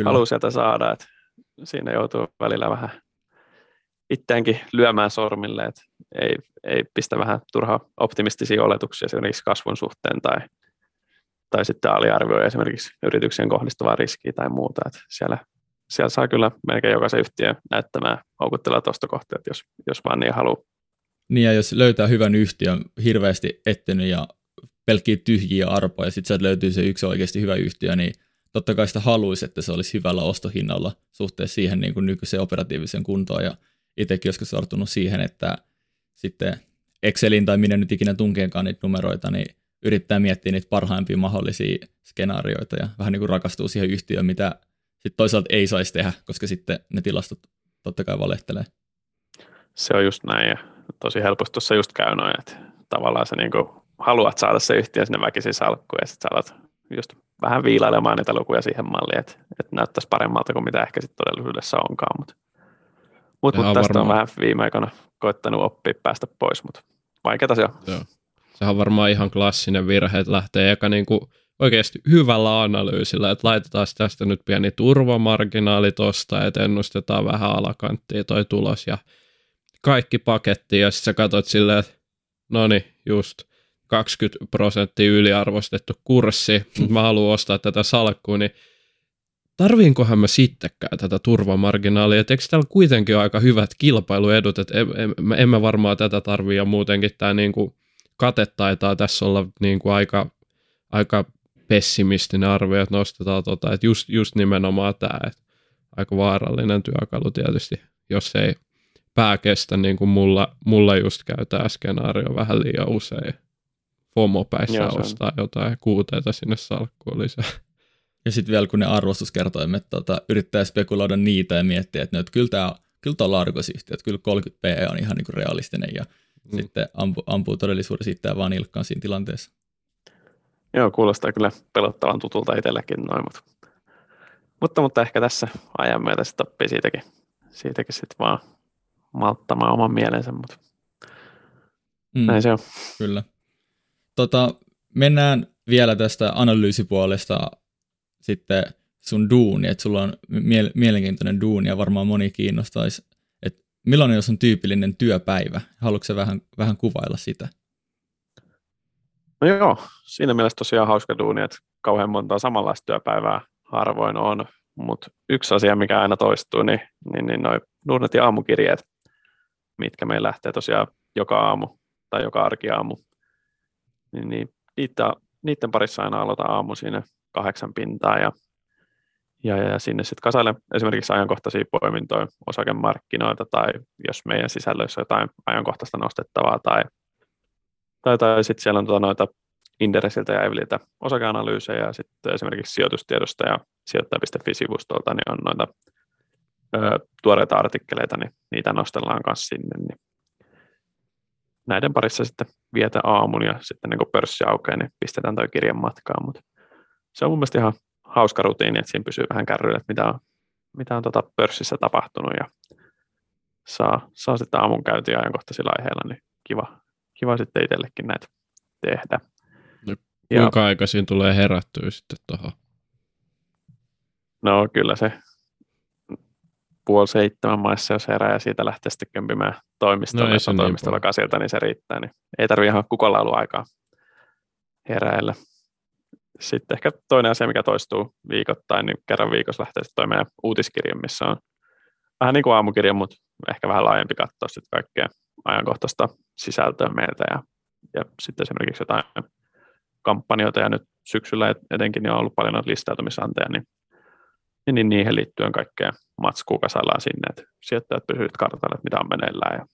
haluu sieltä saada. Et siinä joutuu välillä vähän itseäänkin lyömään sormille, että ei, ei pistä vähän turha optimistisia oletuksia esimerkiksi kasvun suhteen tai tai sitten aliarvioi esimerkiksi yrityksen kohdistuvaa riskiä tai muuta. Että siellä, siellä saa kyllä melkein jokaisen yhtiö näyttämään houkuttelua ostokohteet, jos, jos vaan niin haluaa. Niin ja jos löytää hyvän yhtiön, hirveästi ettynyt ja pelkkiä tyhjiä arpoja, ja sitten sieltä löytyy se yksi oikeasti hyvä yhtiö, niin totta kai sitä haluaisi, että se olisi hyvällä ostohinnalla suhteessa siihen niin kuin nykyiseen operatiivisen kuntoon, ja itsekin joskus sortunut siihen, että sitten Excelin tai minne nyt ikinä tunkeenkaan niitä numeroita, niin yrittää miettiä niitä parhaimpia mahdollisia skenaarioita ja vähän niin kuin rakastuu siihen yhtiöön, mitä sitten toisaalta ei saisi tehdä, koska sitten ne tilastot totta kai valehtelee. Se on just näin ja tosi helposti tuossa just käy noin, että tavallaan sä niin haluat saada se yhtiö sinne väkisin salkkuun ja sitten sä alat just vähän viilailemaan niitä lukuja siihen malliin, että, että näyttäisi paremmalta kuin mitä ehkä sitten todellisuudessa onkaan, mutta mut, mut tästä varmaan. on vähän viime aikoina koittanut oppia päästä pois, mutta vaikeaa se on. Joo. Sehän on varmaan ihan klassinen virhe, että lähtee eka niin kuin oikeasti hyvällä analyysillä, että laitetaan tästä nyt pieni turvamarginaali tosta, että ennustetaan vähän alakanttia toi tulos ja kaikki paketti. Ja sitten sä katsot silleen, että no niin, just 20 prosenttia yliarvostettu kurssi, mutta mä haluan ostaa tätä salkkua, niin tarviinkohan mä sittenkään tätä turvamarginaalia, että eikö täällä kuitenkin ole aika hyvät kilpailuedut, että emme en, varmaan tätä tarvii ja muutenkin tämä niin kuin kate taitaa tässä olla niin kuin aika, aika pessimistinen arvio, että nostetaan tota, että just, just nimenomaan tämä, että aika vaarallinen työkalu tietysti, jos ei pää kestä, niin kuin mulla, mulla just käy tämä skenaario vähän liian usein. FOMO-päissä Joo, ostaa jotain kuuteita sinne salkkuun lisää. Ja sitten vielä kun ne arvostuskertoimet tota, yrittää spekuloida niitä ja miettiä, että, no, että kyllä tämä kyllä tuo laadukasyhtiö, että kyllä 30 p on ihan niin kuin realistinen ja mm. sitten ampu, ampuu todellisuudessa itseään vaan ilkkaan siinä tilanteessa. Joo, kuulostaa kyllä pelottavan tutulta itsellekin noin, mutta, mutta, mutta ehkä tässä ajan myötä sitten oppii siitäkin, siitäkin sitten vaan malttamaan oman mielensä, mutta mm, näin se on. Kyllä. Tota, mennään vielä tästä analyysipuolesta sitten sun duuni, että sulla on mie- mielenkiintoinen duuni ja varmaan moni kiinnostaisi, millainen on sun tyypillinen työpäivä? Haluatko vähän, vähän kuvailla sitä? No joo, siinä mielessä tosiaan hauska duuni, että kauhean monta samanlaista työpäivää harvoin on, mutta yksi asia, mikä aina toistuu, niin, niin, niin noin Nordnetin aamukirjeet, mitkä meillä lähtee tosiaan joka aamu tai joka arkiaamu, niin, niin niitä, niiden parissa aina aloitan aamu siinä kahdeksan pintaa ja, ja, ja sinne sitten kasaille esimerkiksi ajankohtaisia poimintoja osakemarkkinoita tai jos meidän sisällöissä on jotain ajankohtaista nostettavaa tai, tai, tai sitten siellä on tuota noita Inderesiltä ja Evililtä osakeanalyysejä ja sitten esimerkiksi sijoitustiedosta ja sijoittaja.fi-sivustolta niin on noita ö, tuoreita artikkeleita, niin niitä nostellaan myös sinne. Niin näiden parissa sitten vietä aamun ja sitten niin kun pörssi aukeaa, niin pistetään toi kirjan matkaan. Mutta se on mun mielestä ihan hauska rutiini, että siinä pysyy vähän kärryillä, että mitä on, mitä on tota pörssissä tapahtunut ja saa, saa sitten aamun käyntiä ajankohtaisilla aiheilla, niin kiva, kiva sitten itsellekin näitä tehdä. No, kuinka ja, aikaisin tulee herättyä sitten tuohon? No kyllä se puoli seitsemän maissa, jos herää ja siitä lähtee sitten kömpimään toimistolle, no, jos on niin toimistolla kasilta, niin se riittää. Niin ei tarvitse ihan kukolla aikaa heräillä. Sitten ehkä toinen asia, mikä toistuu viikoittain, niin kerran viikossa lähtee sitten toi meidän uutiskirja, missä on vähän niin kuin aamukirja, mutta ehkä vähän laajempi katsoa sitten kaikkea ajankohtaista sisältöä meiltä ja, ja sitten esimerkiksi jotain kampanjoita ja nyt syksyllä etenkin niin on ollut paljon listautumisanteja, niin niin, niin niihin liittyen kaikkea matskua kasaillaan sinne, että sijoittajat pysyvät kartalla, että mitä on meneillään ja,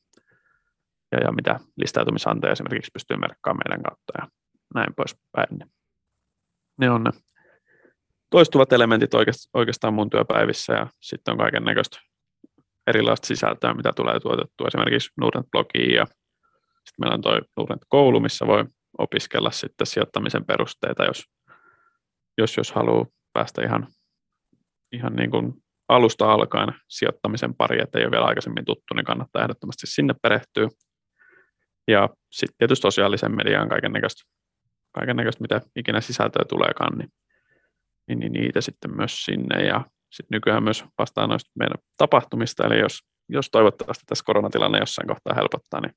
ja, ja mitä listautumisanteja esimerkiksi pystyy merkkaamaan meidän kautta ja näin poispäin. Ne on ne toistuvat elementit oikeastaan mun työpäivissä ja sitten on kaiken näköistä erilaista sisältöä, mitä tulee tuotettua esimerkiksi Nordnet blogiin ja sitten meillä on toi Nordnet koulu, missä voi opiskella sitten sijoittamisen perusteita, jos, jos, jos haluaa päästä ihan ihan niin kuin alusta alkaen sijoittamisen pari, että ei ole vielä aikaisemmin tuttu, niin kannattaa ehdottomasti sinne perehtyä. Ja sitten tietysti sosiaalisen median kaiken näköistä, kaiken näköistä mitä ikinä sisältöä tuleekaan, niin, niin, niin niitä sitten myös sinne. Ja sitten nykyään myös vastaan noista meidän tapahtumista, eli jos, jos toivottavasti tässä koronatilanne jossain kohtaa helpottaa, niin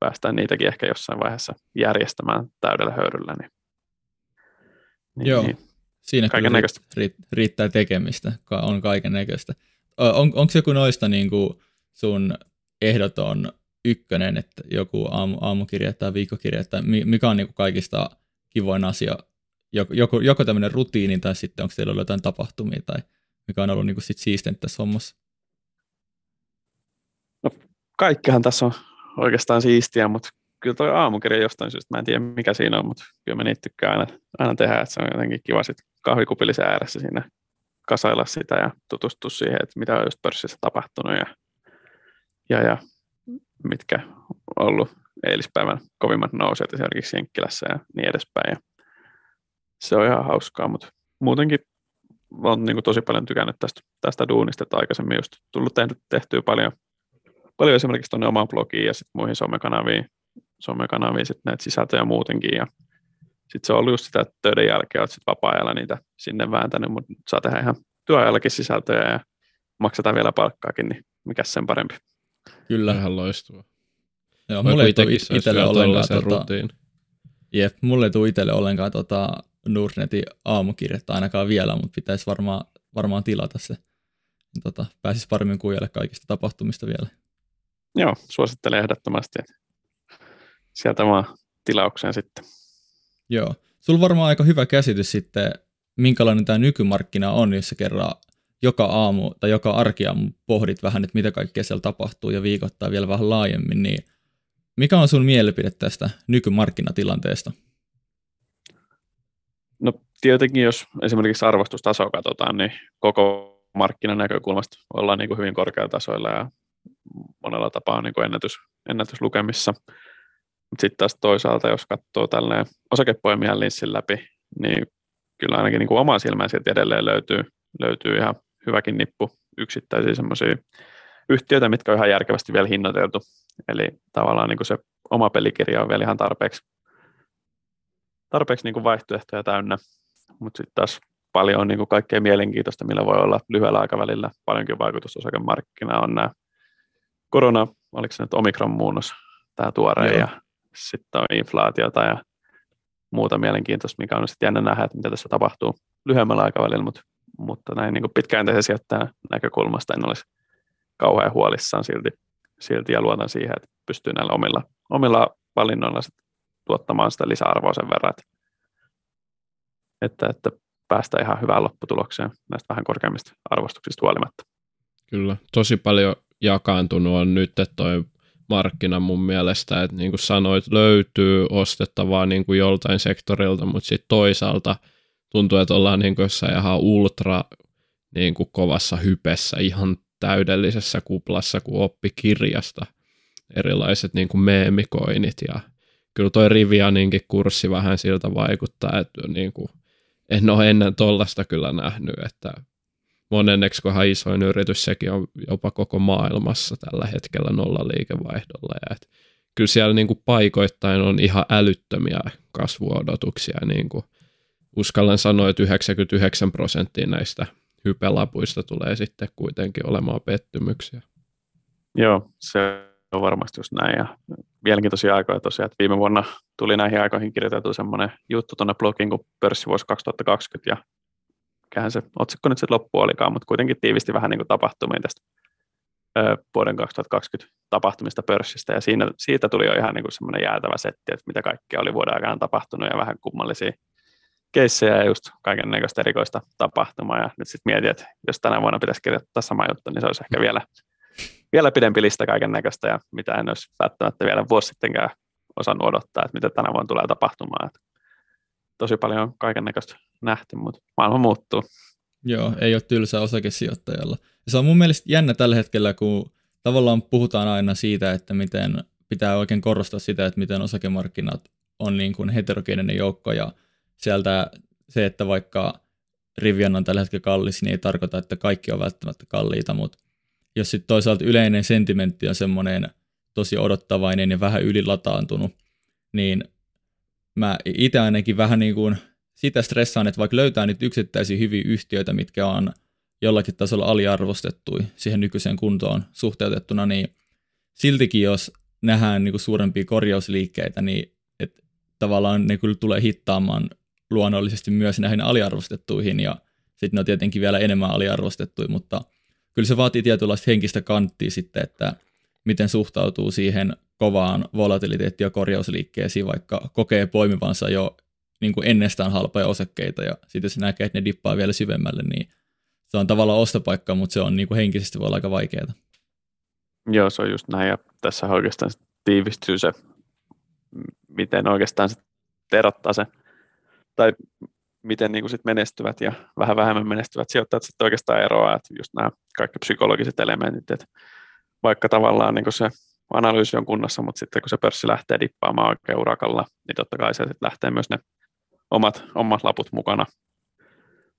päästään niitäkin ehkä jossain vaiheessa järjestämään täydellä höyryllä. Niin, niin, Joo. Niin Siinä kyllä riittää tekemistä, on kaiken näköistä. On, onko joku noista niin kuin sun ehdoton ykkönen, että joku aamu, aamukirja tai viikkokirja, tai mikä on niin kuin kaikista kivoin asia, joko, joko, joko tämmöinen rutiini, tai sitten onko teillä ollut jotain tapahtumia, tai mikä on ollut niin kuin sit siistintä tässä hommassa? No, kaikkihan tässä on oikeastaan siistiä, mutta kyllä tuo aamukirja jostain syystä, mä en tiedä mikä siinä on, mutta kyllä mä niitä tykkään aina, aina tehdä, että se on jotenkin kiva sitten kahvikupillisen ääressä siinä kasailla sitä ja tutustua siihen, että mitä on just pörssissä tapahtunut ja, ja, ja mitkä on ollut eilispäivän kovimmat nouset esimerkiksi Jenkkilässä ja niin edespäin. Ja se on ihan hauskaa, mutta muutenkin olen niin tosi paljon tykännyt tästä, tästä duunista, että aikaisemmin just tullut tehty, tehtyä paljon, paljon esimerkiksi tuonne omaan blogiin ja sitten muihin somekanaviin, somekanaviin sit näitä sisältöjä muutenkin ja sitten se on ollut just sitä, että töiden jälkeen olet sitten vapaa-ajalla niitä sinne vääntänyt, mutta saa tehdä ihan työajallakin sisältöjä ja maksetaan vielä palkkaakin, niin mikä sen parempi. Kyllä. Ihan loistua. Joo, mulle ei tule itselle ollenkaan tota, jep, mulle ei tule itselle ollenkaan tota Nordnetin aamukirjettä ainakaan vielä, mutta pitäisi varmaan, varmaan tilata se. Tota, pääsisi paremmin kuujalle kaikista tapahtumista vielä. Joo, suosittelen ehdottomasti. Sieltä vaan tilaukseen sitten. Joo. Sulla varmaan aika hyvä käsitys sitten, minkälainen tämä nykymarkkina on, jos sä kerran joka aamu tai joka arkiaamu pohdit vähän, että mitä kaikkea siellä tapahtuu ja viikoittaa vielä vähän laajemmin, niin mikä on sun mielipide tästä nykymarkkinatilanteesta? No tietenkin, jos esimerkiksi arvostustasoa katsotaan, niin koko markkinan näkökulmasta ollaan niin kuin hyvin korkealla tasoilla ja monella tapaa niin kuin ennätys, ennätyslukemissa. Sitten taas toisaalta, jos katsoo tälleen osakepoimijan linssin läpi, niin kyllä ainakin niin kuin oman silmään sieltä edelleen löytyy, löytyy ihan hyväkin nippu yksittäisiä semmoisia yhtiöitä, mitkä on ihan järkevästi vielä hinnoiteltu. Eli tavallaan niin kuin se oma pelikirja on vielä ihan tarpeeksi, tarpeeksi niin kuin vaihtoehtoja täynnä, mutta sitten taas paljon on niin kuin kaikkea mielenkiintoista, millä voi olla lyhyellä aikavälillä paljonkin vaikutus osakemarkkinaan on nämä korona, oliko se nyt omikron-muunnos, tämä tuore, Joo. ja sitten on inflaatiota ja muuta mielenkiintoista, mikä on sitten jännä nähdä, että mitä tässä tapahtuu lyhyemmällä aikavälillä, mutta, mutta näin niin pitkäjänteisen sijoittajan näkökulmasta en olisi kauhean huolissaan silti, silti ja luotan siihen, että pystyy näillä omilla, omilla valinnoilla tuottamaan sitä lisäarvoa sen verran, että, että, että päästä ihan hyvään lopputulokseen näistä vähän korkeimmista arvostuksista huolimatta. Kyllä, tosi paljon jakaantunut on nyt toi markkina mun mielestä, että niin kuin sanoit, löytyy ostettavaa niin kuin joltain sektorilta, mutta sitten toisaalta tuntuu, että ollaan niin kuin jossain ihan ultra niin kuin kovassa hypessä, ihan täydellisessä kuplassa, kun oppi kirjasta erilaiset niin kuin meemikoinit ja kyllä toi Rivianinkin kurssi vähän siltä vaikuttaa, että niin kuin, en ole ennen tollasta kyllä nähnyt, että monenneksi kohan isoin yritys, sekin on jopa koko maailmassa tällä hetkellä nolla liikevaihdolla. Ja et kyllä siellä niin kuin paikoittain on ihan älyttömiä kasvuodotuksia. Niin kuin uskallan sanoa, että 99 prosenttia näistä hypelapuista tulee sitten kuitenkin olemaan pettymyksiä. Joo, se on varmasti just näin. Ja mielenkiintoisia aikoja tosiaan, että viime vuonna tuli näihin aikoihin kirjoitettu semmoinen juttu tuonne blogiin kuin pörssivuosi 2020, ja mikähän se otsikko nyt sitten loppu olikaan, mutta kuitenkin tiivisti vähän niin kuin tapahtumia tästä vuoden 2020 tapahtumista pörssistä, ja siinä, siitä tuli jo ihan niin kuin semmoinen jäätävä setti, että mitä kaikkea oli vuoden aikana tapahtunut, ja vähän kummallisia keissejä ja just kaiken näköistä erikoista tapahtumaa, ja nyt sitten mietin, että jos tänä vuonna pitäisi kirjoittaa sama juttu, niin se olisi ehkä vielä, vielä pidempi lista kaiken näköistä, ja mitä en olisi välttämättä vielä vuosi sittenkään osannut odottaa, että mitä tänä vuonna tulee tapahtumaan. Että tosi paljon kaiken näköistä nähty, mutta maailma muuttuu. Joo, ei ole tylsää osakesijoittajalla. Ja se on mun mielestä jännä tällä hetkellä, kun tavallaan puhutaan aina siitä, että miten pitää oikein korostaa sitä, että miten osakemarkkinat on niin kuin heterogeeninen joukko ja sieltä se, että vaikka Rivian on tällä hetkellä kallis, niin ei tarkoita, että kaikki on välttämättä kalliita, mutta jos sitten toisaalta yleinen sentimentti on semmoinen tosi odottavainen ja vähän ylilataantunut, niin mä itse ainakin vähän niin kuin sitä stressaan, että vaikka löytää nyt yksittäisiä hyviä yhtiöitä, mitkä on jollakin tasolla aliarvostettu siihen nykyiseen kuntoon suhteutettuna, niin siltikin jos nähdään niin kuin suurempia korjausliikkeitä, niin että tavallaan ne kyllä tulee hittaamaan luonnollisesti myös näihin aliarvostettuihin ja sitten ne on tietenkin vielä enemmän aliarvostettuja, mutta kyllä se vaatii tietynlaista henkistä kanttia sitten, että miten suhtautuu siihen kovaan volatiliteetti- ja korjausliikkeisiin, vaikka kokee poimivansa jo niin kuin ennestään halpoja osakkeita ja sitten se näkee, että ne dippaa vielä syvemmälle, niin se on tavallaan ostopaikka, mutta se on niin kuin henkisesti voi olla aika vaikeaa. Joo, se on just näin ja tässä oikeastaan tiivistyy se, miten oikeastaan se erottaa se, tai miten niin kuin sit menestyvät ja vähän vähemmän menestyvät sijoittajat sitten oikeastaan eroaa, että just nämä kaikki psykologiset elementit, että vaikka tavallaan niin kuin se analyysi on kunnossa, mutta sitten kun se pörssi lähtee dippaamaan oikein urakalla, niin totta kai se sitten lähtee myös ne omat, omat laput mukana.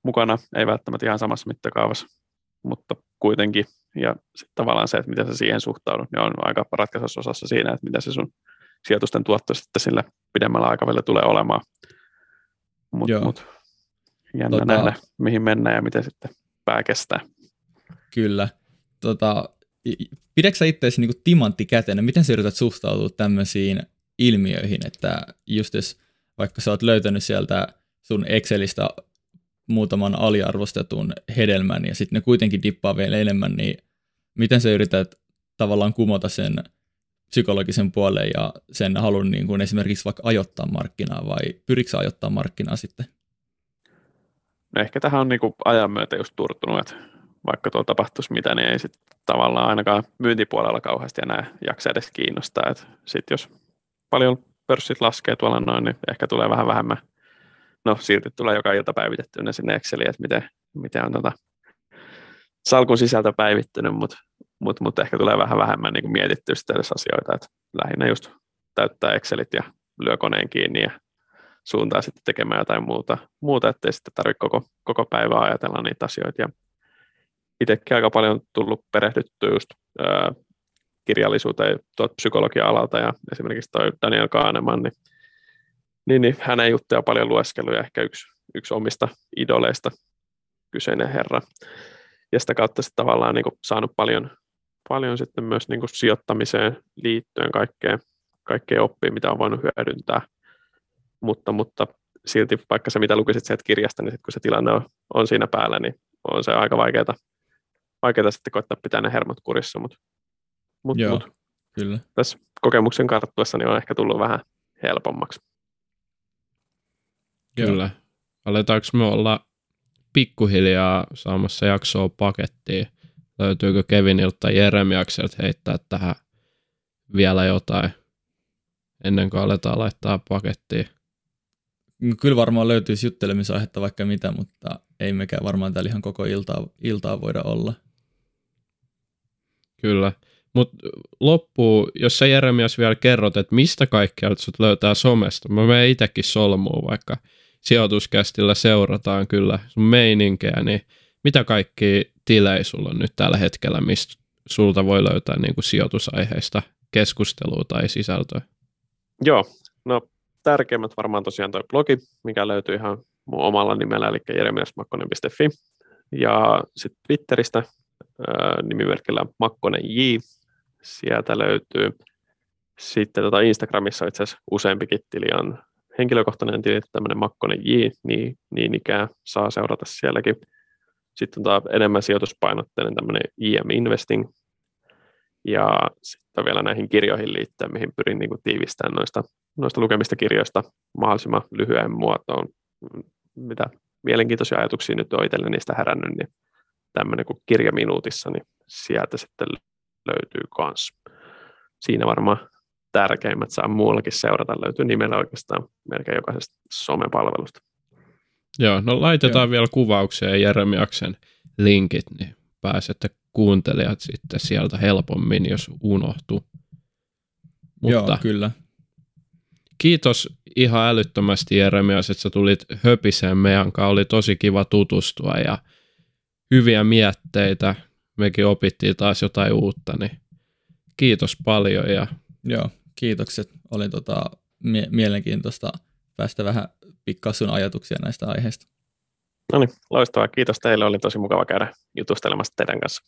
mukana. Ei välttämättä ihan samassa mittakaavassa, mutta kuitenkin. Ja sitten tavallaan se, että miten sä siihen suhtaudut, niin on aika ratkaisussa osassa siinä, että mitä se sun sijoitusten tuotto sitten sillä pidemmällä aikavälillä tulee olemaan. Mutta mut, jännä tota, nähdä, mihin mennään ja miten sitten pää kestää. Kyllä. Tota, pidätkö sä itseäsi niin timantti kätenä? Miten sä yrität suhtautua tämmöisiin ilmiöihin, että just jos vaikka sä oot löytänyt sieltä sun Excelistä muutaman aliarvostetun hedelmän ja sitten ne kuitenkin dippaa vielä enemmän, niin miten sä yrität tavallaan kumota sen psykologisen puolen ja sen halun niin kuin esimerkiksi vaikka ajoittaa markkinaa vai pyritkö ajoittaa markkinaa sitten? No ehkä tähän on niin kuin ajan myötä just turtunut, että vaikka tuolla tapahtuisi mitä, niin ei sitten tavallaan ainakaan myyntipuolella kauheasti enää jaksa edes kiinnostaa. Sitten jos paljon pörssit laskee tuolla noin, niin ehkä tulee vähän vähemmän. No silti tulee joka ilta päivitetty ne sinne Exceliin, että miten, miten on tota, salkun sisältä päivittynyt, mutta mut, mut ehkä tulee vähän vähemmän niin mietittyä sitten edes asioita, että lähinnä just täyttää Excelit ja lyö koneen kiinni ja suuntaa sitten tekemään jotain muuta, muuta ettei sitten tarvitse koko, koko päivää ajatella niitä asioita. Ja itsekin aika paljon tullut perehdyttyä just ää, kirjallisuuteen tuot psykologia-alalta ja esimerkiksi toi Daniel Kahneman, niin, niin, niin hänen juttuja paljon lueskeluja, ehkä yksi, yksi omista idoleista kyseinen herra. Ja sitä kautta sitten tavallaan niin saanut paljon, paljon sitten myös niin kuin sijoittamiseen liittyen kaikkea, kaikkea oppia, mitä on voinut hyödyntää. Mutta, mutta silti vaikka se, mitä lukisit sieltä kirjasta, niin sit kun se tilanne on, on siinä päällä, niin on se aika vaikeaa, vaikeaa sitten koittaa pitää ne hermot kurissa, mutta mut, Joo, mut, kyllä. tässä kokemuksen karttuessa niin on ehkä tullut vähän helpommaksi. Kyllä. Aletaanko me olla pikkuhiljaa saamassa jaksoa pakettiin? Löytyykö Kevinilta tai Jeremiakselta heittää tähän vielä jotain ennen kuin aletaan laittaa pakettiin? Kyllä varmaan löytyisi juttelemisaihetta vaikka mitä, mutta ei mekään varmaan täällä ihan koko iltaa, iltaa voida olla. Kyllä. Mutta loppuu, jos sä Jeremias vielä kerrot, että mistä kaikkialta sut löytää somesta. Mä menen itsekin solmuun, vaikka sijoituskästillä seurataan kyllä sun meininkeä, niin mitä kaikki tilejä sulla on nyt tällä hetkellä, mistä sulta voi löytää niin kuin sijoitusaiheista keskustelua tai sisältöä? Joo, no tärkeimmät varmaan tosiaan toi blogi, mikä löytyy ihan mun omalla nimellä, eli jeremiasmakkonen.fi. Ja sitten Twitteristä nimimerkillä Makkonen J, sieltä löytyy. Sitten tota Instagramissa itse asiassa useampikin tili on henkilökohtainen tili, tämmöinen Makkonen J, niin, niin ikään saa seurata sielläkin. Sitten on taas enemmän sijoituspainotteinen tämmöinen IM Investing. Ja sitten vielä näihin kirjoihin liittyen, mihin pyrin niin kuin tiivistämään noista, noista lukemista kirjoista mahdollisimman lyhyen muotoon. Mitä mielenkiintoisia ajatuksia nyt on itselle niistä herännyt, niin tämmöinen kuin kirja minuutissa, niin sieltä sitten löytyy kans. Siinä varmaan tärkeimmät saa muuallakin seurata, löytyy nimellä oikeastaan melkein jokaisesta somepalvelusta. Joo, no laitetaan Joo. vielä kuvaukseen Jeremiaksen linkit, niin pääsette kuuntelijat sitten sieltä helpommin, jos unohtuu. Mutta Joo, kyllä. Kiitos ihan älyttömästi Jeremias, että sä tulit höpiseen meidän kanssa. Oli tosi kiva tutustua ja hyviä mietteitä. Mekin opittiin taas jotain uutta, niin kiitos paljon. Ja... Joo, kiitokset. Oli tota, mie- mielenkiintoista päästä vähän pikkaa sun ajatuksia näistä aiheista. No niin, loistavaa. Kiitos teille. Oli tosi mukava käydä jutustelemassa teidän kanssa.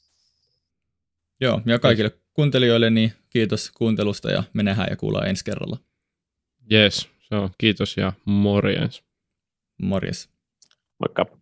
Joo, ja kaikille kuuntelijoille niin kiitos kuuntelusta ja me nähdään ja kuullaan ensi kerralla. Yes, se on. Kiitos ja morjens. Morjes. Moikka.